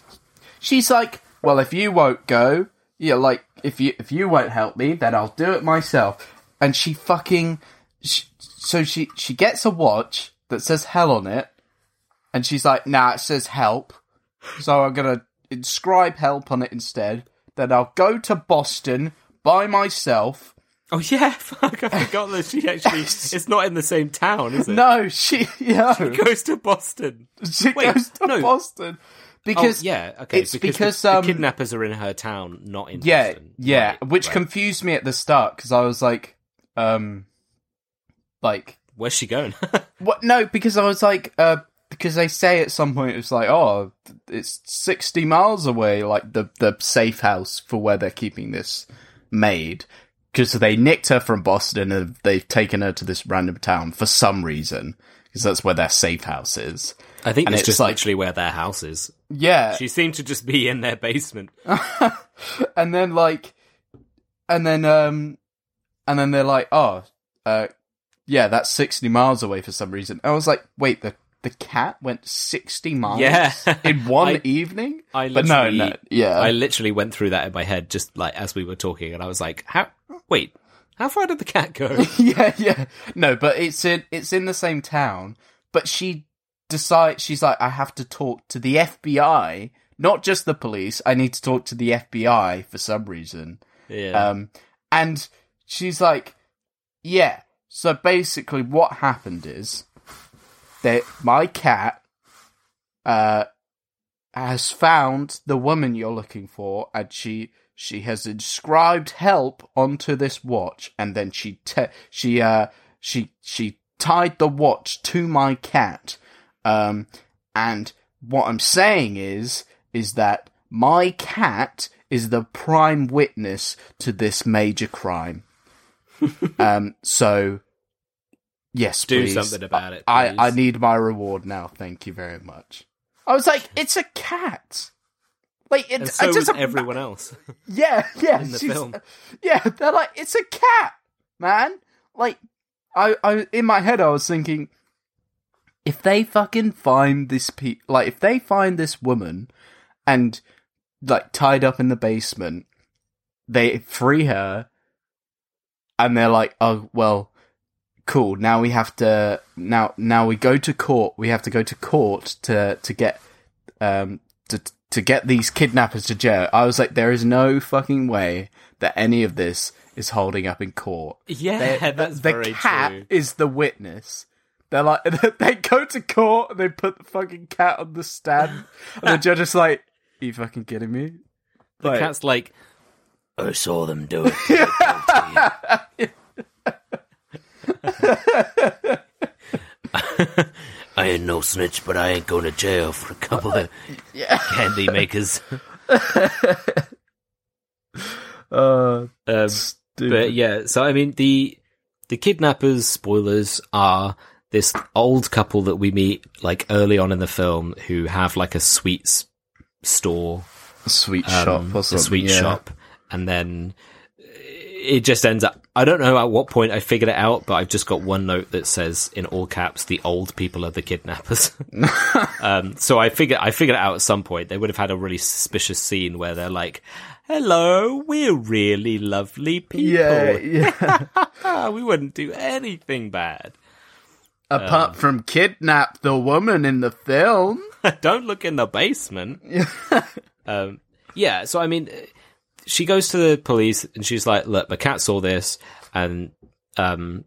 she's like, well, if you won't go, yeah, like if you if you won't help me, then I'll do it myself. And she fucking, sh so she she gets a watch that says hell on it, and she's like, nah, it says help, so I'm gonna inscribe help on it instead. Then I'll go to Boston by myself. Oh yeah, fuck! I forgot that she actually it's not in the same town, is it? No, she, yeah. goes to Boston. She Wait, goes to no. Boston because oh, yeah, okay. it's because, because, the, um, the kidnappers are in her town, not in yeah, Boston. yeah, Right, which right. confused me at the start because I was like, um, like Where's she going? what? No, because I was like, uh, because they say at some point it's like, oh, it's sixty miles away, like the the safe house for where they're keeping this maid. Because they nicked her from Boston and they've taken her to this random town for some reason, because that's where their safe house is. I think And it's, it's just like- literally where their house is. Yeah, She seemed to just be in their basement. and then like and then um and then they're like oh uh yeah that's 60 miles away for some reason i was like wait the the cat went 60 miles Yeah. in one I- evening I but no no yeah I literally went through that in my head just like as we were talking, and I was like, "How? Wait, how far did the cat go?" yeah yeah no but it's in it's in the same town but she decides she's like i have to talk to the fbi not just the police i need to talk to the fbi for some reason yeah, Um, and she's like, yeah. So basically, what happened is that my cat uh, has found the woman you're looking for, and she she has inscribed help onto this watch, and then she te- she uh she she tied the watch to my cat. Um, and what I'm saying is is that my cat is the prime witness to this major crime. um, so yes, Do please. something about it, I. I need my reward now. Thank you very much. I was like, it's a cat. Like it, and so it doesn't everyone else. yeah, yeah. in the film. Yeah, they're like, it's a cat, man. Like, I, I, in my head, I was thinking, if they fucking find this pe, like, if they find this woman, and like tied up in the basement, they free her, and they're like, oh well, cool. Now we have to now now we go to court. We have to go to court to to get um to to get these kidnappers to jail. I was like, there is no fucking way that any of this is holding up in court. Yeah, They- that's the very cat true. is the witness. They're like they go to court and they put the fucking cat on the stand, and the judge is like, "Are you fucking kidding me?" The Like- cat's like, I saw them do it. I ain't no snitch, but I ain't going to jail for a couple of yeah. candy makers. Uh, Um, but yeah, so I mean the the kidnappers spoilers are this old couple that we meet like early on in the film who have like a sweets store, sweet um, shop or a sweet yeah. shop, and then it just ends up. I don't know at what point I figured it out, but I've just got one note that says in all caps, "The old people are the kidnappers." um, so I figured I figured it out at some point. They would have had a really suspicious scene where they're like, "Hello, we're really lovely people." Yeah, yeah. Ah, we wouldn't do anything bad. Apart from kidnap the woman in the film. Don't look in the basement. um, yeah, so I mean, she goes to the police and she's like, "Look, my cat saw this," and um,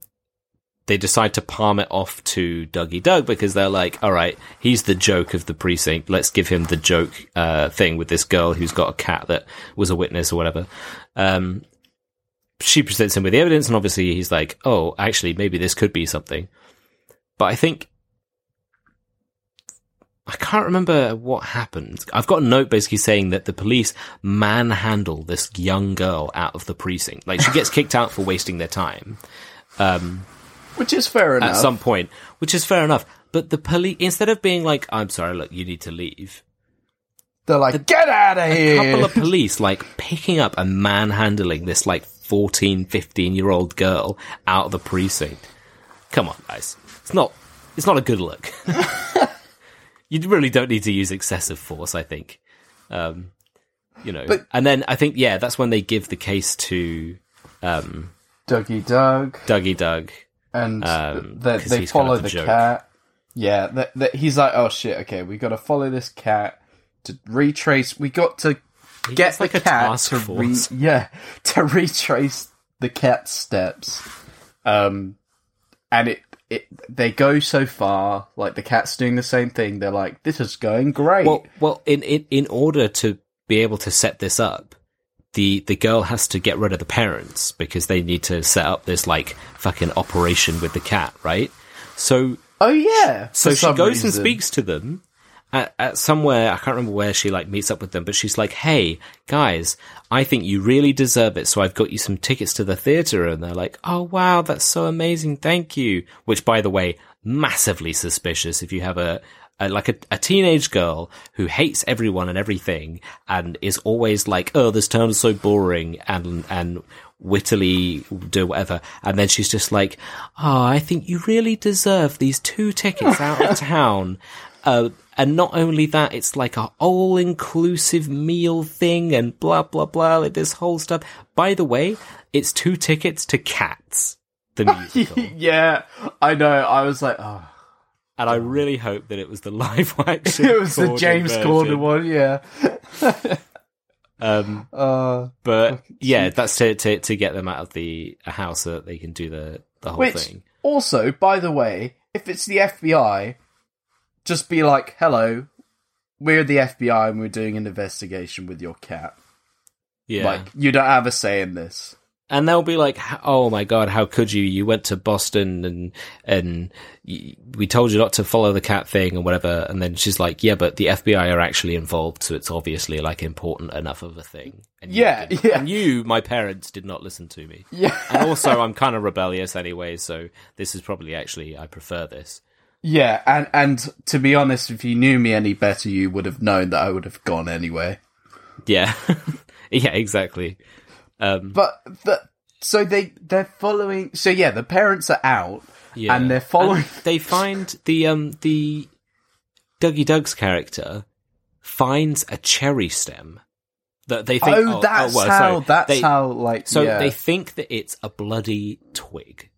they decide to palm it off to Dougie Doug because they're like, "All right, he's the joke of the precinct. Let's give him the joke uh, thing with this girl who's got a cat that was a witness or whatever." Um, she presents him with the evidence, and obviously he's like, "Oh, actually, maybe this could be something." But I think I can't remember what happened. I've got a note basically saying that the police manhandle this young girl out of the precinct. Like she gets kicked out for wasting their time um, Which is fair enough. at some point, which is fair enough. But the police, instead of being like, "I'm sorry, look, you need to leave," They're like, get out of here!" a couple of police like picking up and manhandling this like 14, 15 year old girl out of the precinct. Come on, guys. It's not, it's not a good look. you really don't need to use excessive force, I think. Um, you know, But- and then I think, yeah, that's when they give the case to, um, Dougie Doug, Dougie Doug. and Um, they, they he's kind follow of the joke. cat. Yeah, that, that, he's like, oh shit, okay, we got to follow this cat to retrace. We got to He get the like cat to re- yeah to retrace the cat's steps. Um, and it it they go so far. Like the cat's doing the same thing. They're like, this is going great. Well, well, in, in in order to be able to set this up, the the girl has to get rid of the parents because they need to set up this like fucking operation with the cat, right? So oh yeah. so she goes and speaks to them at, at somewhere I can't remember where she like meets up with them, but she's like, "Hey guys, I think you really deserve it, so I've got you some tickets to the theater." And they're like, "Oh wow, that's so amazing, thank you." Which, by the way, massively suspicious if you have a. a like a, a teenage girl who hates everyone and everything and is always like, oh, this town is so boring and, and wittily do whatever. And then she's just like, oh, I think you really deserve these two tickets out of town. Uh, and not only that, it's like a all inclusive meal thing and blah, blah, blah, like this whole stuff. By the way, it's two tickets to Cats, the musical. yeah, I know. I was like, oh. and I really hope that it was the live action. It was the James version. Corden one, yeah. Um, Uh, but yeah, that's to, to, to get them out of the house so that they can do the, the whole which, thing. also, by the way, if it's the FBI, just be like, hello, we're the FBI and we're doing an investigation with your cat. Yeah. Like, you don't have a say in this. and they'll be like, "Oh my god, how could you? You went to Boston and and y we told you not to follow the cat thing or whatever." And then she's like, "Yeah, but the FBI are actually involved, so it's obviously like important enough of a thing." And you Yeah, didn't- yeah. And you, my parents, did not listen to me. Yeah. And also, I'm kind of rebellious anyway, so this is probably actually I prefer this. Yeah, and, and to be honest, if you knew me any better, you would have known that I would have gone anyway. Yeah, yeah, exactly. Um, But the, so they they're following. So yeah, the parents are out, Yeah. and they're following. And they find the um the Dougie Doug's character finds a cherry stem that they think. oh, that's well, how. sorry. that's They- how. Like, So yeah. they think that it's a bloody twig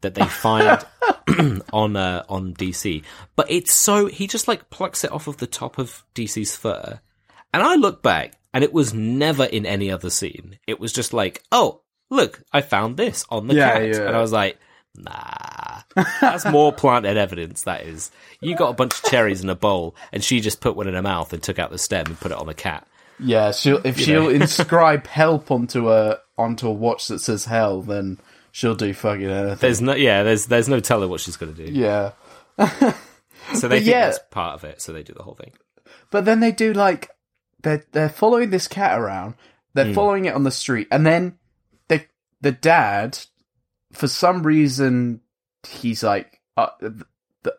that they find on uh, on DC, but it's so he just like plucks it off of the top of DC's fur, and I look back and it was never in any other scene. It was just like, oh, look, I found this on the Yeah, cat, yeah. and I was like. Nah, that's more planted evidence. That is, you got a bunch of cherries in a bowl, and she just put one in her mouth and took out the stem and put it on the cat. Yeah, she'll if she'll inscribe help onto a onto a watch that says hell, then she'll do fucking anything. There's no, yeah, there's there's no telling what she's gonna do. yeah. so they think yeah. that's part of it. So they do the whole thing. But then they do like they're they're following this cat around. They're Hmm. following it on the street, and then they the dad, for some reason, he's like uh, the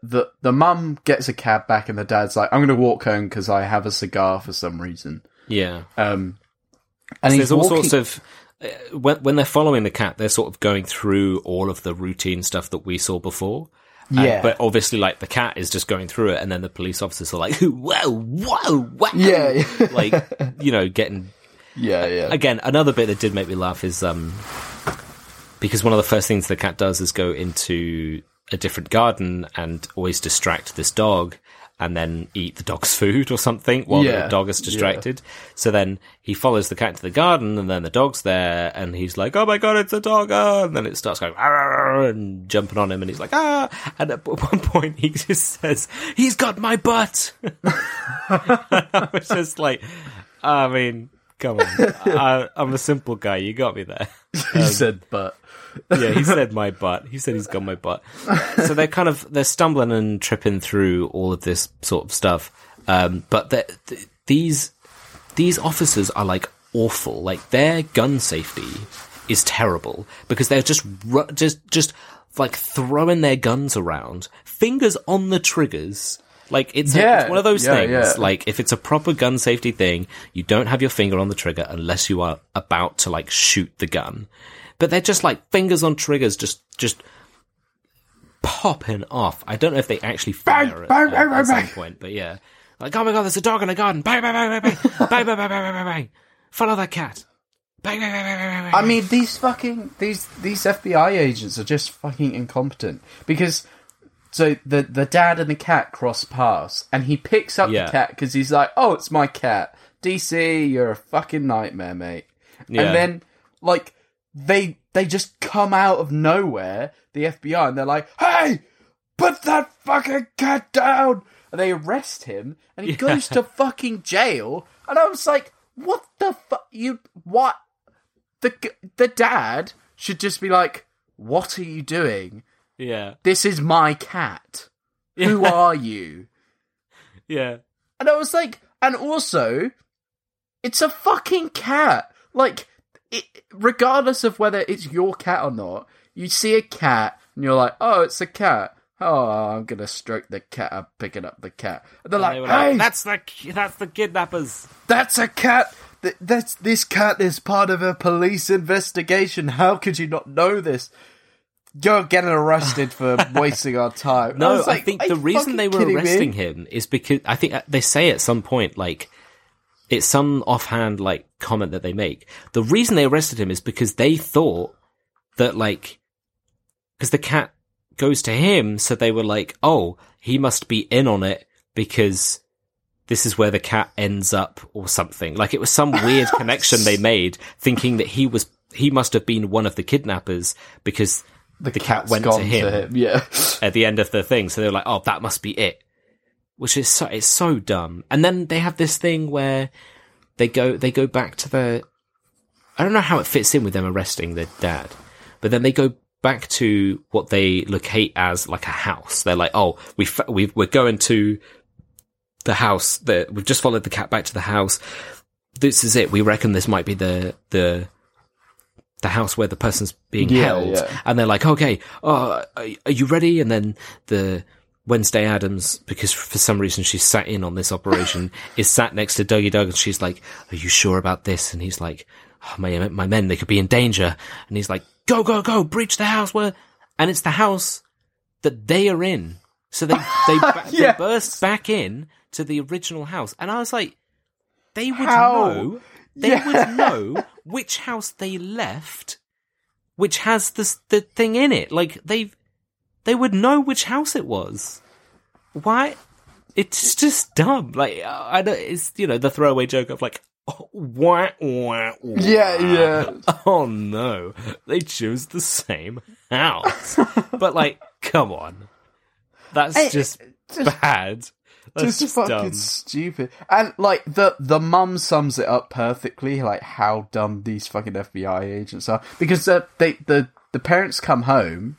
the the mum gets a cab back, and the dad's like, "I'm going to walk home because I have a cigar for some reason." Yeah. Um, and So he's there's all walking- sorts of when when they're following the cat, they're sort of going through all of the routine stuff that we saw before. And- Yeah. but obviously, like the cat is just going through it, and then the police officers are like, "Whoa, whoa, whoa!" Yeah, yeah. like you know, getting yeah, yeah, again. Another bit that did make me laugh is um because one of the first things the cat does is go into a different garden and always distract this dog. And then eat the dog's food or something while Yeah, the dog is yeah. distracted. So then he follows the cat to the garden, and then the dog's there, and he's like, "Oh my god, it's a dog!" ah," And then it starts going "Arr," and jumping on him, and he's like, "Ah!" And at one point, he just says, "He's got my butt." I was just like, I mean, come on, I, I'm a simple guy. You got me there. he said, but Yeah, he said my butt. He said he's got my butt. So they're kind of they're stumbling and tripping through all of this sort of stuff. Um, but th- these these officers are like awful. Like their gun safety is terrible because they're just ru- just just like throwing their guns around, fingers on the triggers. Like it's, a- Yeah, it's one of those yeah, things. yeah. Like if it's a proper gun safety thing, you don't have your finger on the trigger unless you are about to like shoot the gun. But they're just like fingers on triggers, just just popping off. I don't know if they actually fire at, bang, at- bang, at bang, some point, but yeah, like oh my god, there's a dog in the garden! Bang bang bang bang bang bang bang bang bang bang bang bang! Follow that cat! Bang bang bang bang bang bang! I mean, these fucking these these FBI agents are just fucking incompetent because so the the dad and the cat cross paths, and he picks up Yeah. the cat because he's like, "Oh, it's my cat." DC, you're a fucking nightmare, mate. Yeah. And then like they they just come out of nowhere, the FBI, and they're like, "Hey, put that fucking cat down!" And they arrest him, and he goes to fucking jail. And I was like, "What the fuck? You what?" The the dad should just be like, "What are you doing? yeah, This is my cat. Who are you?" yeah, And I was like, and also, it's a fucking cat. Like, it, regardless of whether it's your cat or not, you see a cat and you're like, oh, it's a cat. Oh, I'm gonna stroke the cat. I'm picking up the cat. And they're They like, were hey, like, that's the that's the kidnappers. that's a cat. Th- That's this cat is part of a police investigation. How could you not know this? You're getting arrested for wasting our time. No, I, like, think the reason they were kidding me?" arresting him is because I think uh, they say at some point, like, it's some offhand, like, comment that they make. The reason they arrested him is because they thought that, like, because the cat goes to him, so they were like, oh, he must be in on it because this is where the cat ends up or something. Like, it was some weird connection they made, thinking that he was, he must have been one of the kidnappers because the, cat Cat's went gone to him Yeah. at the end of the thing. So they're like, oh, that must be it. Which is so, it's so dumb. And then they have this thing where they go, they go back to the, I don't know how it fits in with them arresting the dad, but then they go back to what they locate as like a house. They're like, oh, we, we we're going to the house that we've just followed the cat back to the house. This is it. We reckon this might be the, the, the house where the person's being Yeah, held. yeah. And they're like, okay, oh, are, are you ready? And then the Wednesday Addams, because for some reason she's sat in on this operation, is sat next to Dougie Doug and she's like, are you sure about this? And he's like, oh, my, my men, they could be in danger. And he's like, go, go, go, breach the house where, and it's the house that they are in. So they, they, ba- they burst back in to the original house. And I was like, they would How? know, they would know which house they left, which has this, the thing in it. Like they, they would know which house it was. Why? It's just dumb. Like I don't. It's you know the throwaway joke of like, oh, wah, wah, wah. Yeah, yeah. Oh no, they chose the same house. but like, come on, that's Hey, just, just- bad. That's just, just, fucking dumb. stupid. And like the the mum sums it up perfectly, like how dumb these fucking FBI agents are. Because uh, they the the parents come home,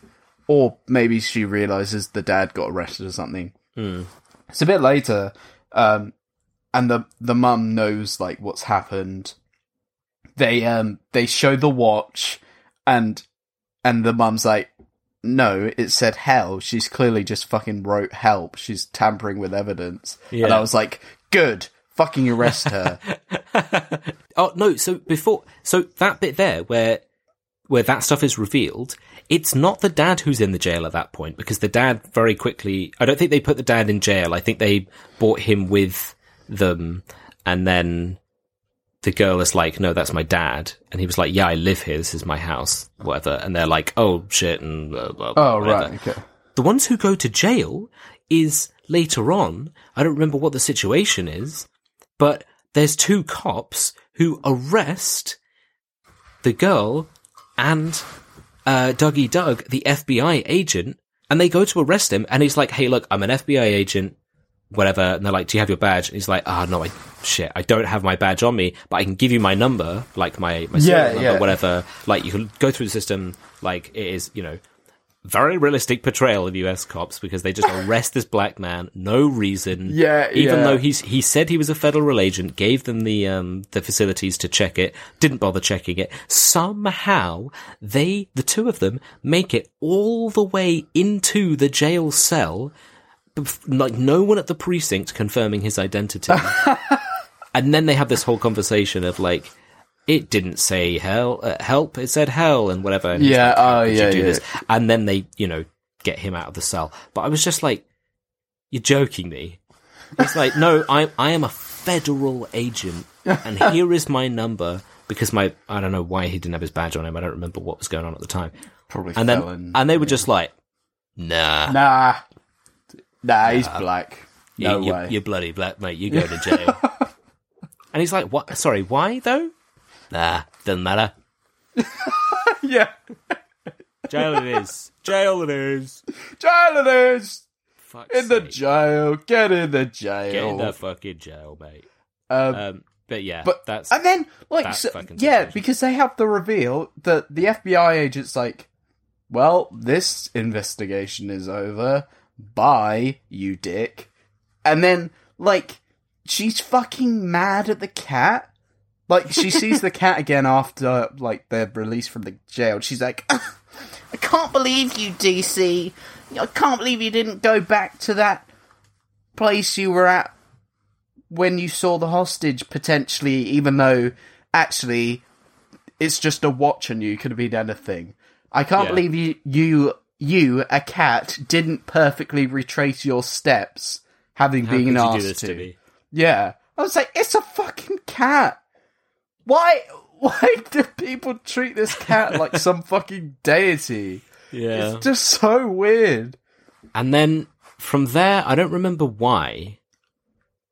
or maybe she realizes the dad got arrested or something. It's a bit later, um, and the the mum knows like what's happened. They um they show the watch, and and the mum's like, "No, it said hell." She's clearly just fucking wrote help. She's tampering with evidence, and Yeah. I was like, "Good, fucking arrest her." Oh no! So before, so that bit there where where that stuff is revealed, it's not the dad who's in the jail at that point because the dad very quickly. I don't think they put the dad in jail. I think they brought him with them, and then the girl is like, "No, that's my dad," and he was like, "Yeah, I live here. This is my house, whatever." And they're like, "Oh shit!" And blah, blah, blah, oh whatever. right, okay. The ones who go to jail is later on. I don't remember what the situation is, but there's two cops who arrest the girl and uh, Dougie Doug, the FBI agent, and they go to arrest him. And he's like, "Hey, look, I'm an FBI agent, whatever." And they're like, "Do you have your badge?" And he's like, "Ah, no, I shit, I don't have my badge on me, but I can give you my number, like my my Yeah, number, yeah. whatever. Like you can go through the system, like it is, you know." Very realistic portrayal of US cops because they just arrest this black man, no reason. Yeah, Even yeah. though he's he said he was a federal agent, gave them the um the facilities to check it, didn't bother checking it. Somehow they the two of them make it all the way into the jail cell like no one at the precinct confirming his identity. and then they have this whole conversation of like it didn't say hell, uh, help. It said hell and whatever. And Yeah, like, oh, yeah, yeah. And then they, you know, get him out of the cell. But I was just like, "You're joking me." It's like, no, I I am a federal agent, and here is my number because my I don't know why he didn't have his badge on him. I don't remember what was going on at the time. Probably And then felon. and they were just like, "Nah, Nah. Nah, he's black. No you, way. You're bloody black, mate. You go to jail." and he's like, "What? Sorry, why though?" Nah, doesn't matter. yeah. Jail it is. Jail it is. Jail it is! Fuck's In the jail. Get in the jail. Get in the fucking jail, mate. um, Um, but yeah, but that's and then like so- yeah, situation. because they have the reveal that the FBI agent's like, well, this investigation is over. Bye, you dick. And then like she's fucking mad at the cat. Like she sees the cat again after like they're released from the jail. She's like, I can't believe you, DC. I can't believe you didn't go back to that place you were at when you saw the hostage potentially, even though actually it's just a watch on you, could have been anything. I can't Yeah. believe you, you, you, a cat, didn't perfectly retrace your steps, having How been asked to. to? Yeah, I was like, it's a fucking cat. Why? Why do people treat this cat like some fucking deity? Yeah. It's just so weird. And then from there, I don't remember why,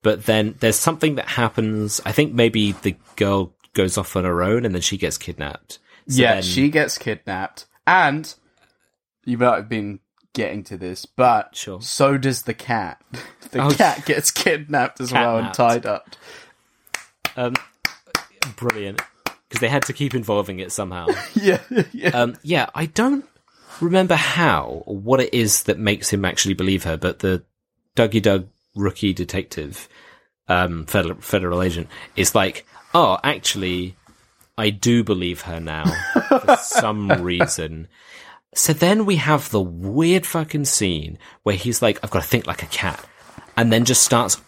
but then there's something that happens. I think maybe the girl goes off on her own and then she gets kidnapped. So yeah, then- she gets kidnapped, and you might have been getting to this, but Sure. so does the cat. The Oh, cat gets kidnapped as well and tied up. Um, brilliant. Because they had to keep involving it somehow. Yeah, yeah. um, yeah, I don't remember how or what it is that makes him actually believe her, but the Dougie Doug rookie detective, um, federal, federal agent is like, oh, actually, I do believe her now for some reason. So then we have the weird fucking scene where he's like, I've got to think like a cat, and then just starts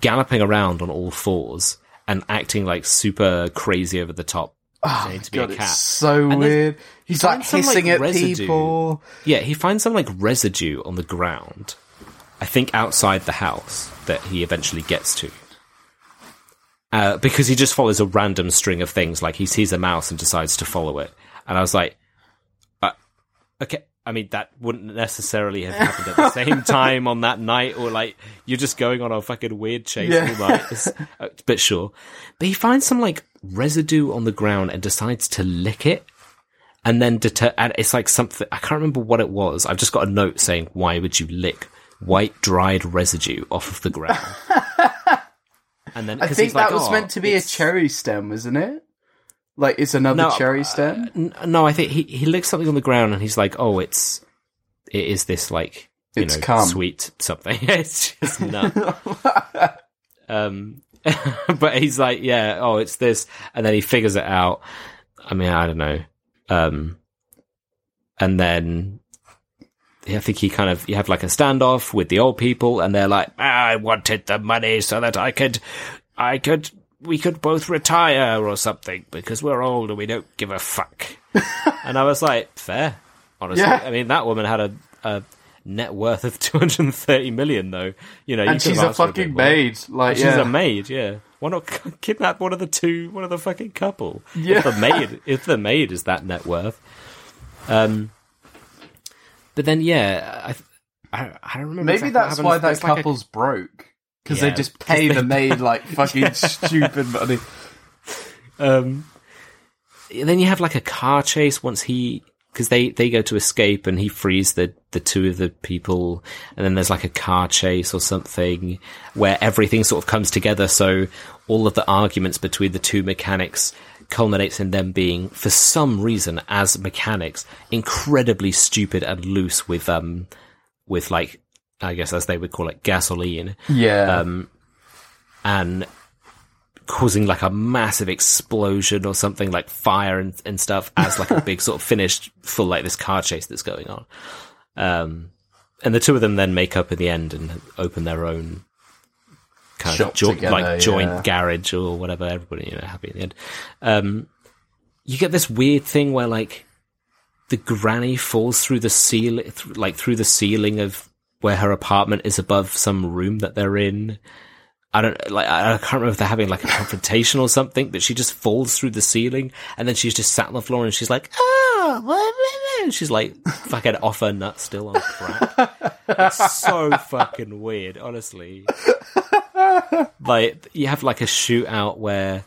galloping around on all fours and acting like super crazy over the top. pretending to be God, a cat. so then weird. He's like finds some, like, at residue. people. Yeah, he finds some like residue on the ground. I think outside the house that he eventually gets to. Uh, because he just follows a random string of things, like he sees a mouse and decides to follow it. And I was like, uh, okay, I mean, that wouldn't necessarily have happened at the same time on that night, or like, you're just going on a fucking weird chase Yeah. all night. It's, but sure. But he finds some like residue on the ground and decides to lick it and then deter- and it's like something I can't remember what it was. I've just got a note saying, "Why would you lick white dried residue off of the ground?" and then I think he's like, that was "Oh, meant to be a oh, cherry stem, isn't it? Like it's another No, cherry uh, stem. N- No, I think he he licks something on the ground and he's like, "Oh, it's it is this like you It's know cum. sweet something. it's just nut. um, but he's like, yeah, oh, it's this, and then he figures it out. I mean, I don't know. Um, and then I think he kind of you have like a standoff with the old people, and they're like, "Ah, "I wanted the money so that I could, I could, we could both retire or something because we're old and we don't give a fuck." and I was like, "Fair, honestly." Yeah. I mean, that woman had a, a net worth of two hundred and thirty million, though. You know, you and she's a asked for bit fucking more. maid. Like, She's a maid, yeah. Why not kidnap one of the two, one of the fucking couple? Yeah. If the maid, if the maid is that net worth. Um, but then, yeah, I, I, I don't remember. Maybe exactly that's why that like a- couple's broke because Yeah, they just pay they- the maid like fucking stupid money. um, then you have like a car chase once he because they they go to escape and he frees the the two of the people. And then there's like a car chase or something where everything sort of comes together. So all of the arguments between the two mechanics culminates in them being for some reason as mechanics incredibly stupid and loose with um with like I guess as they would call it gasoline Yeah, um, and causing like a massive explosion or something like fire and, and stuff as like a big sort of finished full like this car chase that's going on. Um, and the two of them then make up in the end and open their own kind Shop of jo- together, like joint yeah. garage or whatever. Everybody, you know, happy in the end. Um, you get this weird thing where like the granny falls through the ceiling, th- like through the ceiling of where her apartment is above some room that they're in. I don't like. I can't remember if they're having like a confrontation or something, but she just falls through the ceiling, and then she's just sat on the floor, and she's like, "Oh," blah," and she's like fucking off her nut, still on crack. it's so fucking weird, honestly. Like you have like a shootout where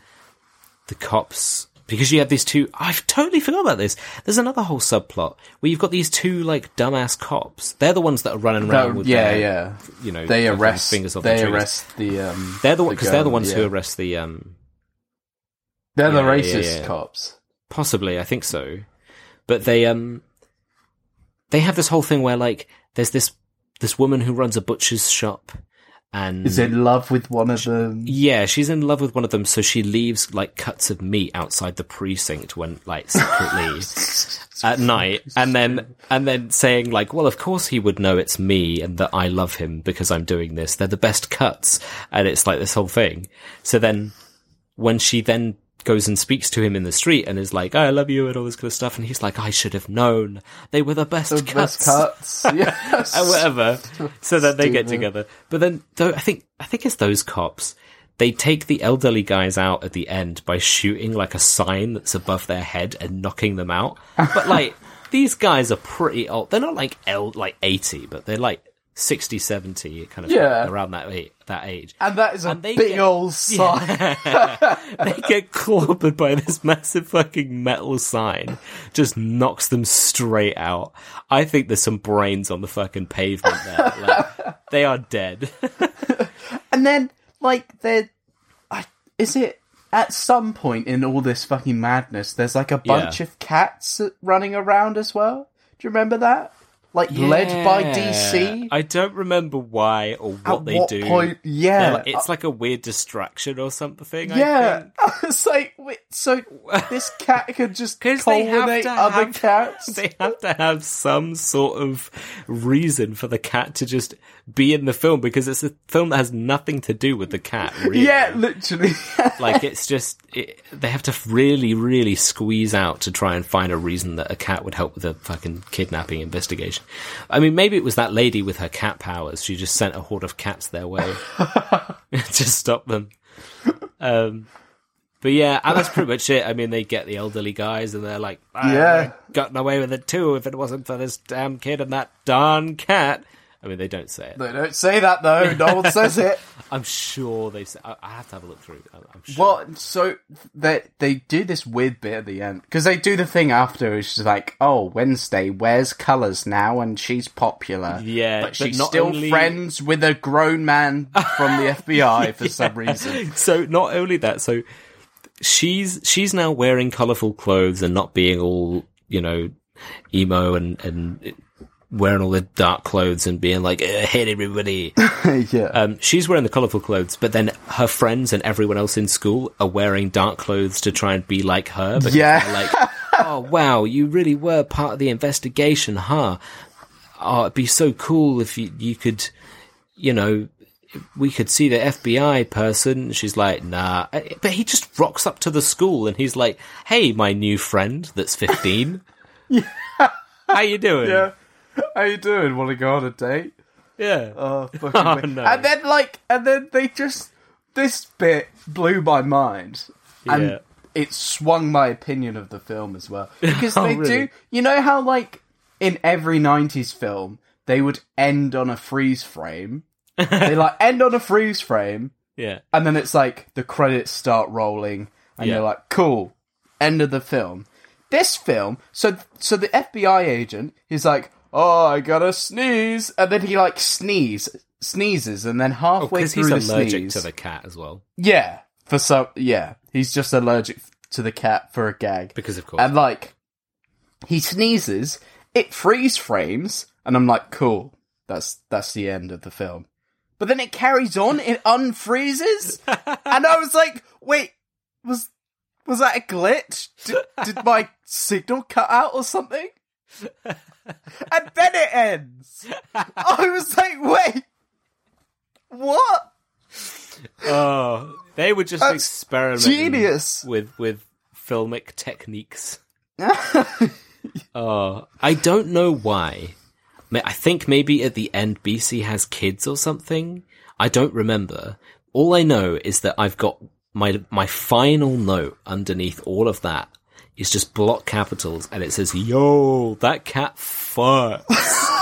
the cops because you have these two I've totally forgot about this. There's another whole subplot where you've got these two like dumbass cops. They're the ones that are running around No, with yeah, their, yeah. you know They arrest. fingers off the They arrest the. Um, They're the ones, because they're the ones who arrest the um They're the Yeah, yeah, racist yeah. cops. possibly I think so, but they um they have this whole thing where like there's this this woman who runs a butcher's shop and Is in love with one of them. Yeah, she's in love with one of them, so she leaves like cuts of meat outside the precinct when like secretly at night, and then and then saying like, "Well, of course he would know it's me and that I love him because I'm doing this. They're the best cuts," and it's like this whole thing. So then, when she then goes and speaks to him in the street and is like, "I love you" and all this kind of stuff, and he's like, "I should have known. They were the best The cuts." best cuts. Yes. and whatever. So then they get together. But then, though, I think I think it's those cops. They take the elderly guys out at the end by shooting like a sign that's above their head and knocking them out. But like these guys are pretty old. They're not like el- like eighty, but they're like 60, 70, kind of Yeah. around that age, that age. And that is a And they big get- old sign. they get clobbered by this massive fucking metal sign, just knocks them straight out. I think there's some brains on the fucking pavement there. Like, they are dead. And then, like, there, I, is it at some point in all this fucking madness? There's like a bunch Yeah. of cats running around as well. Do you remember that? Like led by DC. I don't remember why or what At they what do. point? Yeah, like- it's like a weird distraction or something. Yeah. it's like wait, so this cat could just they have culminate to other have- cats. They have to have some sort of reason for the cat to just be in the film because it's a film that has nothing to do with the cat. Really. Yeah, literally. like it's just it, they have to really, really squeeze out to try and find a reason that a cat would help with a fucking kidnapping investigation. I mean, maybe it was that lady with her cat powers. She just sent a horde of cats their way to stop them. Um, but yeah, and that's pretty much it. I mean, they get the elderly guys, and they're like, "I Yeah. gotten away with it too if it wasn't for this damn kid and that darn cat." I mean, they don't say it. they don't say that though. No one says it. I'm sure they say. I, I have to have a look through. I'm, I'm sure. Well, so they they do this weird bit at the end because they do the thing after. It's just like, oh, Wednesday wears colors now, and she's popular. Yeah, but but she's still only- friends with a grown man from the FBI for some reason. so not only that, so she's she's now wearing colourful clothes and not being all you know emo and and wearing all the dark clothes and being like, "I hate everybody." yeah. Um, she's wearing the colourful clothes, but then her friends and everyone else in school are wearing dark clothes to try and be like her. Yeah. like, oh wow, you really were part of the investigation, huh? Oh, it'd be so cool if you you could, you know, we could see the FBI person. She's like, nah, but he just rocks up to the school and he's like, hey, my new friend that's fifteen. How you doing? yeah. How you doing? Want to go on a date? yeah. Oh, fucking Oh, no. And then like, and then they just this bit blew my mind, and Yeah. it swung my opinion of the film as well oh, because Oh, they really? do. You know how like in every '90s film they would end on a freeze frame. they like end on a freeze frame, yeah. and then it's like the credits start rolling, and Yeah. you're like, cool, end of the film. This film, so so the FBI agent, he's like, oh, I gotta sneeze, and then he like sneeze sneezes, and then halfway Because through Oh, he's the allergic sneeze, to the cat as well. yeah, for some, yeah, he's just allergic to the cat for a gag, Because of course. and like he sneezes, it freeze frames, and I'm like, cool, that's that's the end of the film. But then it carries on, it unfreezes, and I was like, wait, was was that a glitch? Did, did my signal cut out or something? And then it ends. I was like, wait, what? Oh, they were just That's experimenting genius. with with filmic techniques. Oh, I don't know why. I think maybe at the end DC has kids or something. I don't remember. All I know is that I've got my my final note underneath all of that is just block capitals and it says, "Yo, that cat fucks."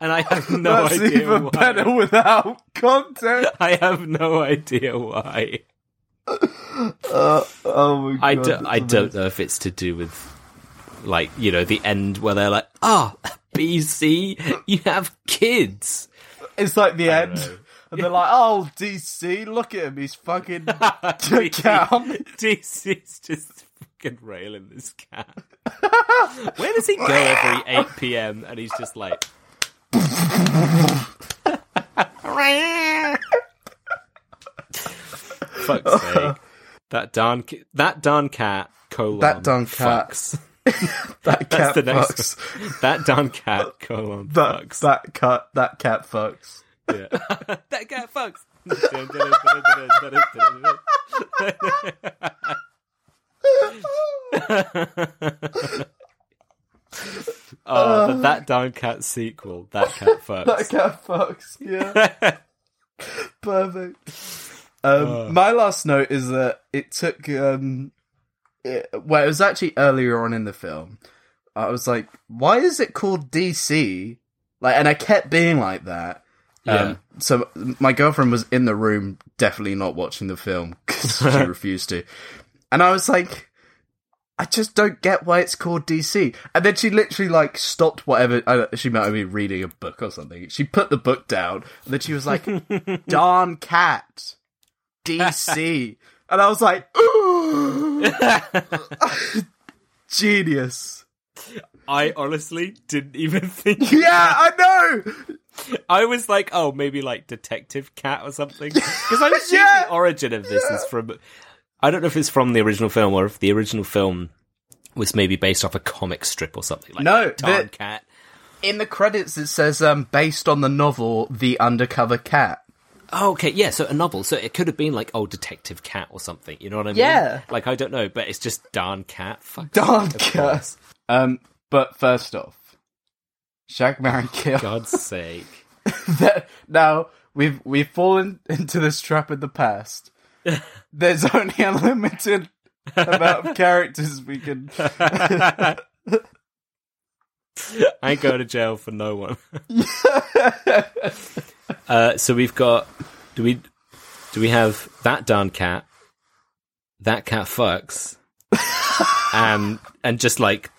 and I have no That's idea even why. better without content. I have no idea why. Uh, oh my god. I, do, I don't know if it's to do with, like, you know, the end where they're like, ah, DC, you have kids. It's like the end. And they're like, oh, DC, look at him. He's fucking count. DC's just fucking railing this cat. Where does he go every 8 p.m. and he's just like, fuck's sake. That darn, ki- that darn cat, colon, That darn cat. fucks. That cat the next fucks. one. That darn cat, colon, That, fucks. that cat, that cat fucks. Yeah. that cat fucks. oh, the that darn cat sequel. That cat fucks. That cat fucks. Yeah. Perfect. Um, my last note is that it took. Um, it, well, it was actually earlier on in the film. I was like, "Why is it called DC?" Like, and I kept being like that. Um, so my girlfriend was in the room, definitely not watching the film because she refused to. And I was like, I just don't get why it's called DC. And then she literally like stopped whatever. I, she might have been reading a book or something. She put the book down, and then she was like, "Darn cat, DC," and I was like, "Ooh, genius." I honestly didn't even think. Yeah, I know. I was like, oh, maybe like Detective Cat or something. Because I assume Yeah. the origin of this is from. I don't know if it's from the original film or if the original film was maybe based off a comic strip or something like No, Darn the- Cat. In the credits, it says um, based on the novel "The Undercover Cat." Oh, okay, yeah, so a novel. So it could have been like, oh, Detective Cat or something. You know what I mean? Yeah. Like, I don't know, but it's just Darn Cat. Fuck. Darn cat. Um, but first off, Shag Marry Kill. God's sake. that now we've we've fallen into this trap in the past. There's only a limited amount of characters we can. I ain't going to jail for no one. uh, so we've got. Do we? Do we have that darn cat? That cat fucks. and and just like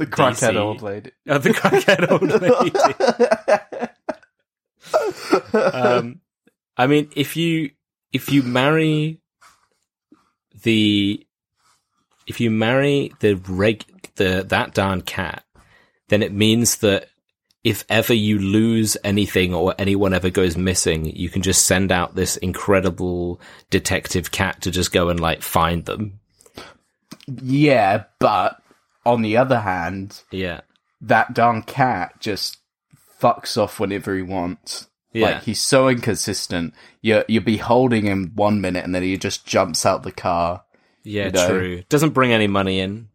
the crackhead old lady. uh, the crackhead old lady. um, I mean, if you if you marry the if you marry the reg the that darn cat, then it means that if ever you lose anything or anyone ever goes missing, you can just send out this incredible detective cat to just go and like find them. Yeah, but on the other hand, Yeah. that darn cat just fucks off whenever he wants. Yeah. Like he's so inconsistent. You you'll be holding him one minute and then he just jumps out the car. Yeah, you know. true. Doesn't bring any money in.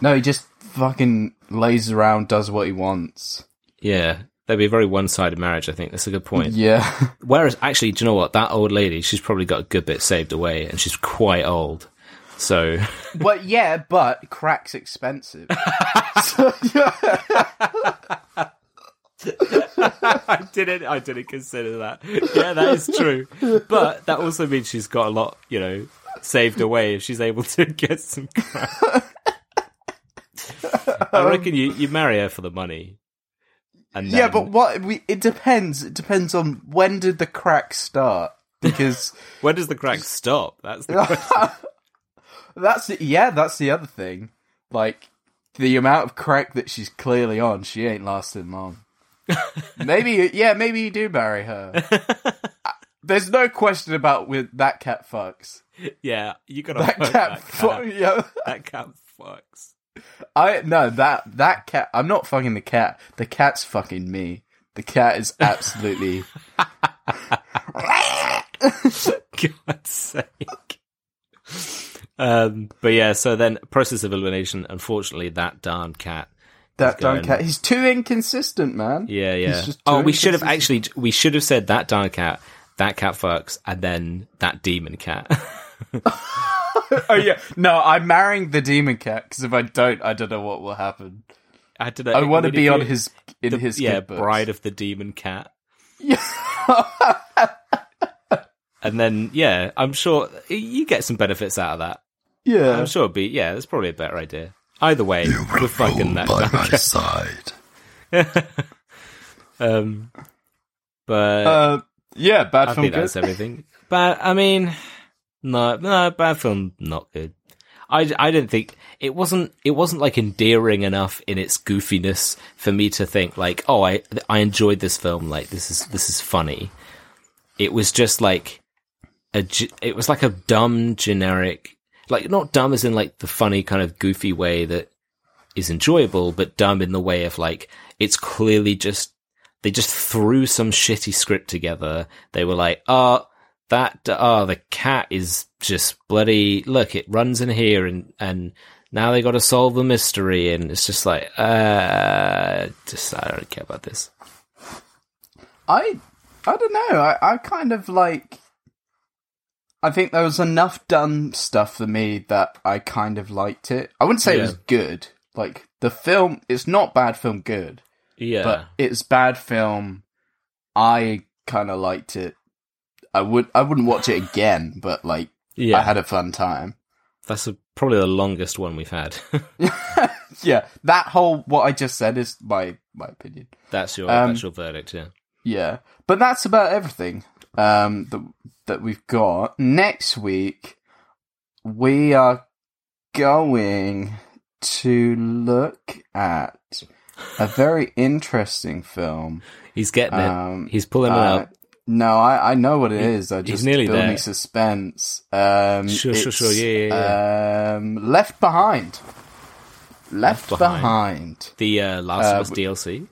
No, he just fucking lays around, does what he wants. Yeah. That'd be a very one sided marriage, I think. That's a good point. Yeah. Whereas, actually, do you know what? That old lady, she's probably got a good bit saved away and she's quite old. So, but yeah, but crack's expensive. So. I didn't, I didn't consider that. Yeah, that is true. But that also means she's got a lot, you know, saved away if she's able to get some crack. I um, reckon you, you marry her for the money. And yeah, but what we it depends. It depends on when did the crack start because when does the crack stop? That's the question. That's the, yeah, that's the other thing. Like the amount of crack that she's clearly on, she ain't lasting long. maybe yeah, maybe you do marry her. There's no question about with that cat fucks. Yeah, you gotta That cat, that fu- cat. yeah. That cat fucks. I no that that cat. I'm not fucking the cat. The cat's fucking me. The cat is absolutely. God's sake. Um, but yeah, so then process of elimination. Unfortunately, that darn cat. That darn cat. He's too inconsistent, man. Yeah, yeah. Oh, we should have actually. We should have said that darn cat. That cat fucks, and then that demon cat. oh yeah. No, I'm marrying the demon cat because if I don't, I don't know what will happen. I don't know. I want to be on his in the- his yeah bride of the demon cat, Yeah. and then yeah, I'm sure you get some benefits out of that. Yeah. I'm sure it'd be yeah, that's probably a better idea. Either way, You we're fucking that by my side. Um, but Uh, yeah, bad I film think good. that's everything. But I mean, no, no, bad film, not good. I, I didn't think it wasn't it wasn't like endearing enough in its goofiness for me to think like oh I I enjoyed this film like this is this is funny. It was just like a it was like a dumb generic like not dumb as in like the funny kind of goofy way that is enjoyable, but dumb in the way of like it's clearly just they just threw some shitty script together. They were like, "Oh, that oh, the cat is just bloody look, it runs in here and and now they got to solve the mystery." And it's just like, uh, just I don't care about this. I I don't know. I, I kind of like. I think there was enough dumb stuff for me that I kind of liked it. I wouldn't say it was good. Like the film, it's not bad film good, Yeah, but it's bad film. I kind of liked it. I would I wouldn't watch it again, but like yeah, I had a fun time. that's a, probably the longest one we've had. yeah, that whole what I just said is my my opinion. that's your Um, that's your verdict. Yeah. Yeah, but that's about everything um, that that we've got. Next week, we are going to look at a very interesting film. He's getting Um, it. He's pulling it Uh, up. no, I, I know what it is. I he's just nearly building there. suspense. Um, Sure, sure, sure. Yeah, yeah, Um, Left Behind. Left, Left behind. Behind. The uh, Last uh, of Us DLC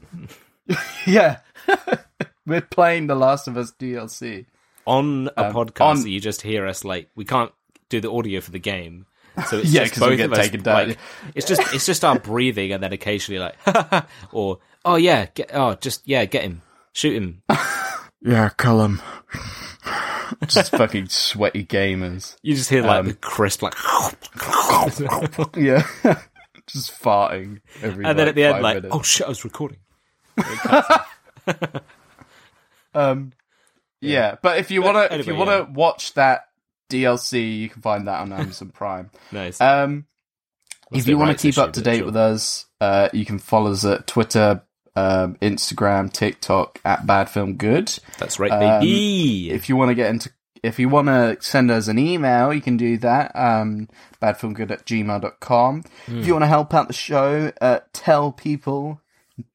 Yeah. We're playing The Last of Us DLC. On a Um, podcast. on- you just hear us like we can't do the audio for the game. So it's Yeah, just both get of us. taken down. Like, it's just it's just our breathing, and then occasionally like, or oh yeah, get oh just yeah, get him, shoot him. Yeah, kill him. Just fucking sweaty gamers. You just hear like Um, the crisp like, Yeah. Just farting every and then like, at the end like, minutes. oh shit, I was recording. Um, yeah, but if you But wanna if you anyway, wanna watch that DLC, you can find that on Amazon Prime. Nice. Um, if you want to rights keep up to date sure. with us, uh, you can follow us at Twitter, um, Instagram, TikTok at Bad Film Good. That's right, um, baby. If you want to get into if you want to send us an email, you can do that. Um, badfilmgood at gmail.com. If you want to help out the show, uh, tell people,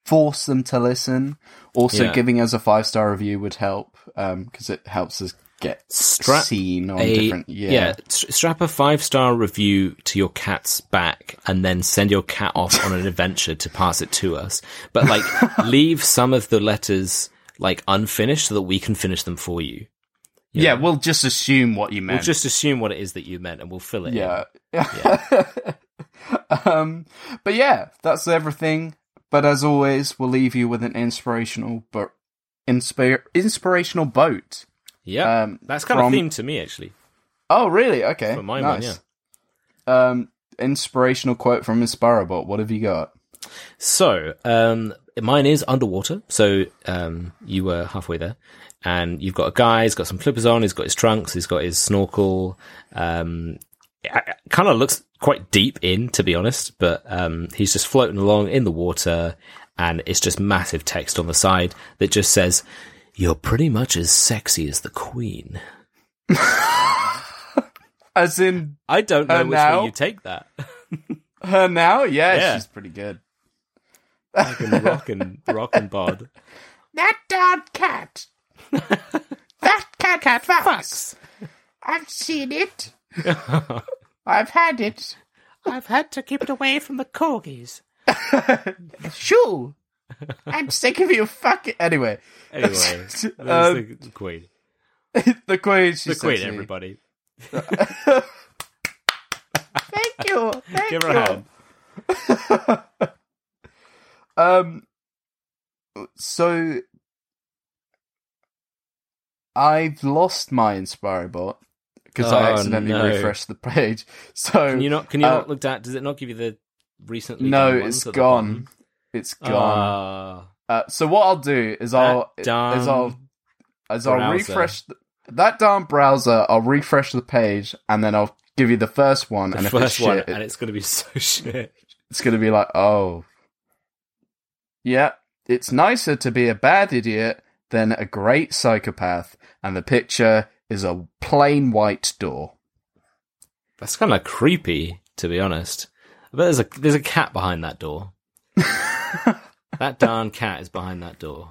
force them to listen. Also, Yeah. giving us a five star review would help because it helps us get Strap seen on a different. Yeah. s- strap a five star review to your cat's back and then send your cat off on an adventure to pass it to us but like leave some of the letters like unfinished so that we can finish them for you yeah, we'll just assume what you meant. we'll just assume what it is that you meant and we'll fill it in. Yeah. um, but yeah, that's everything. But as always, we'll leave you with an inspirational but inspir- inspirational boat. yeah Um, that's kind from- of themed to me actually Oh, really? Okay. for my nice. one yeah Um, inspirational quote from InspiroBot. What have you got? So, um, mine is underwater. So, um, you were halfway there, and you've got a guy. He's got some flippers on. He's got his trunks. He's got his snorkel. Um, kind of looks quite deep in, to be honest. But um, he's just floating along in the water, and it's just massive text on the side that just says, "You're pretty much as sexy as the queen." As in I don't know which now? way you take that. her now? Yeah, Yeah. she's pretty good. Fucking rock and rock and bod. That darn cat. that cat, cat fucks. I've seen it. I've had it. I've had to keep it away from the corgis. Shoo! I'm sick of you fucking. Anyway, Anyway, Um, the queen. the queen. The queen, everybody. Thank you. Thank Give her you. a hand. Um. So I've lost my InspiroBot because I Oh, accidentally no. refreshed the page. So Can you not? Can you Uh, not look down? Does it not give you the recently? no, it's gone. It's gone. Ah, Uh, so what I'll do is I'll is I'll is I'll refresh the, that darn browser. I'll refresh the page and then I'll give you the first one. the and if it's first one, shit, and it's going to be so shit. it's going to be like, oh, yeah, it's nicer to be a bad idiot than a great psychopath. And the picture is a plain white door. That's kind of creepy, to be honest. I bet there's a there's a cat behind that door. that darn cat is behind that door.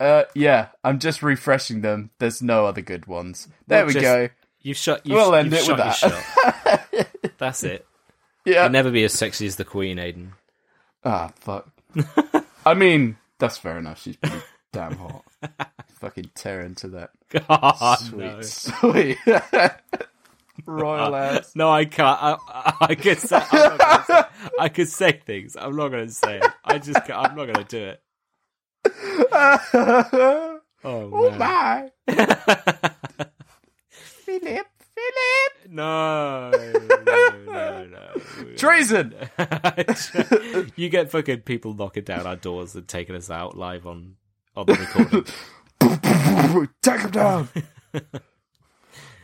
Uh, yeah, I'm just refreshing them. There's no other good ones. There Well, we just- go. You've shot. You've, We'll end you've it with shot that. That's it. Yeah. You'll never be as sexy as the queen, Aiden. Ah, fuck. I mean, that's fair enough. She's pretty damn hot. Fucking tear into that. God, Sweet, no. sweet. Royal uh, ass. No, I can't. I, I, I could say, I'm not gonna say. I could say things. I'm not going to say it. I just. Can't, I'm not going to do it. oh Oh, my. Philip, Philip. No, no, no, no. Treason. you get fucking people knocking down our doors and taking us out live on on the recording. Take him down.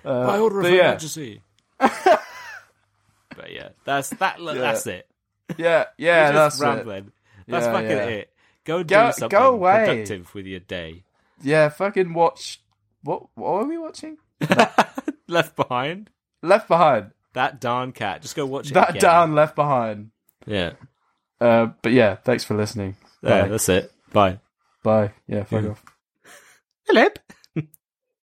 By order of but Her yeah. Majesty. but yeah, that's that. That's it. Yeah, yeah, You're that's just it. rambling. That's Yeah, fucking yeah. it. Go do Go- something go away. productive with your day. Yeah, fucking watch. What? What are we watching? Left behind. Left Behind. That darn cat. Just go watch it. That again. down, Left Behind. Yeah. Uh, but yeah, thanks for listening. Yeah, Bye. that's it. Bye. Bye. Yeah, fuck off. Philip.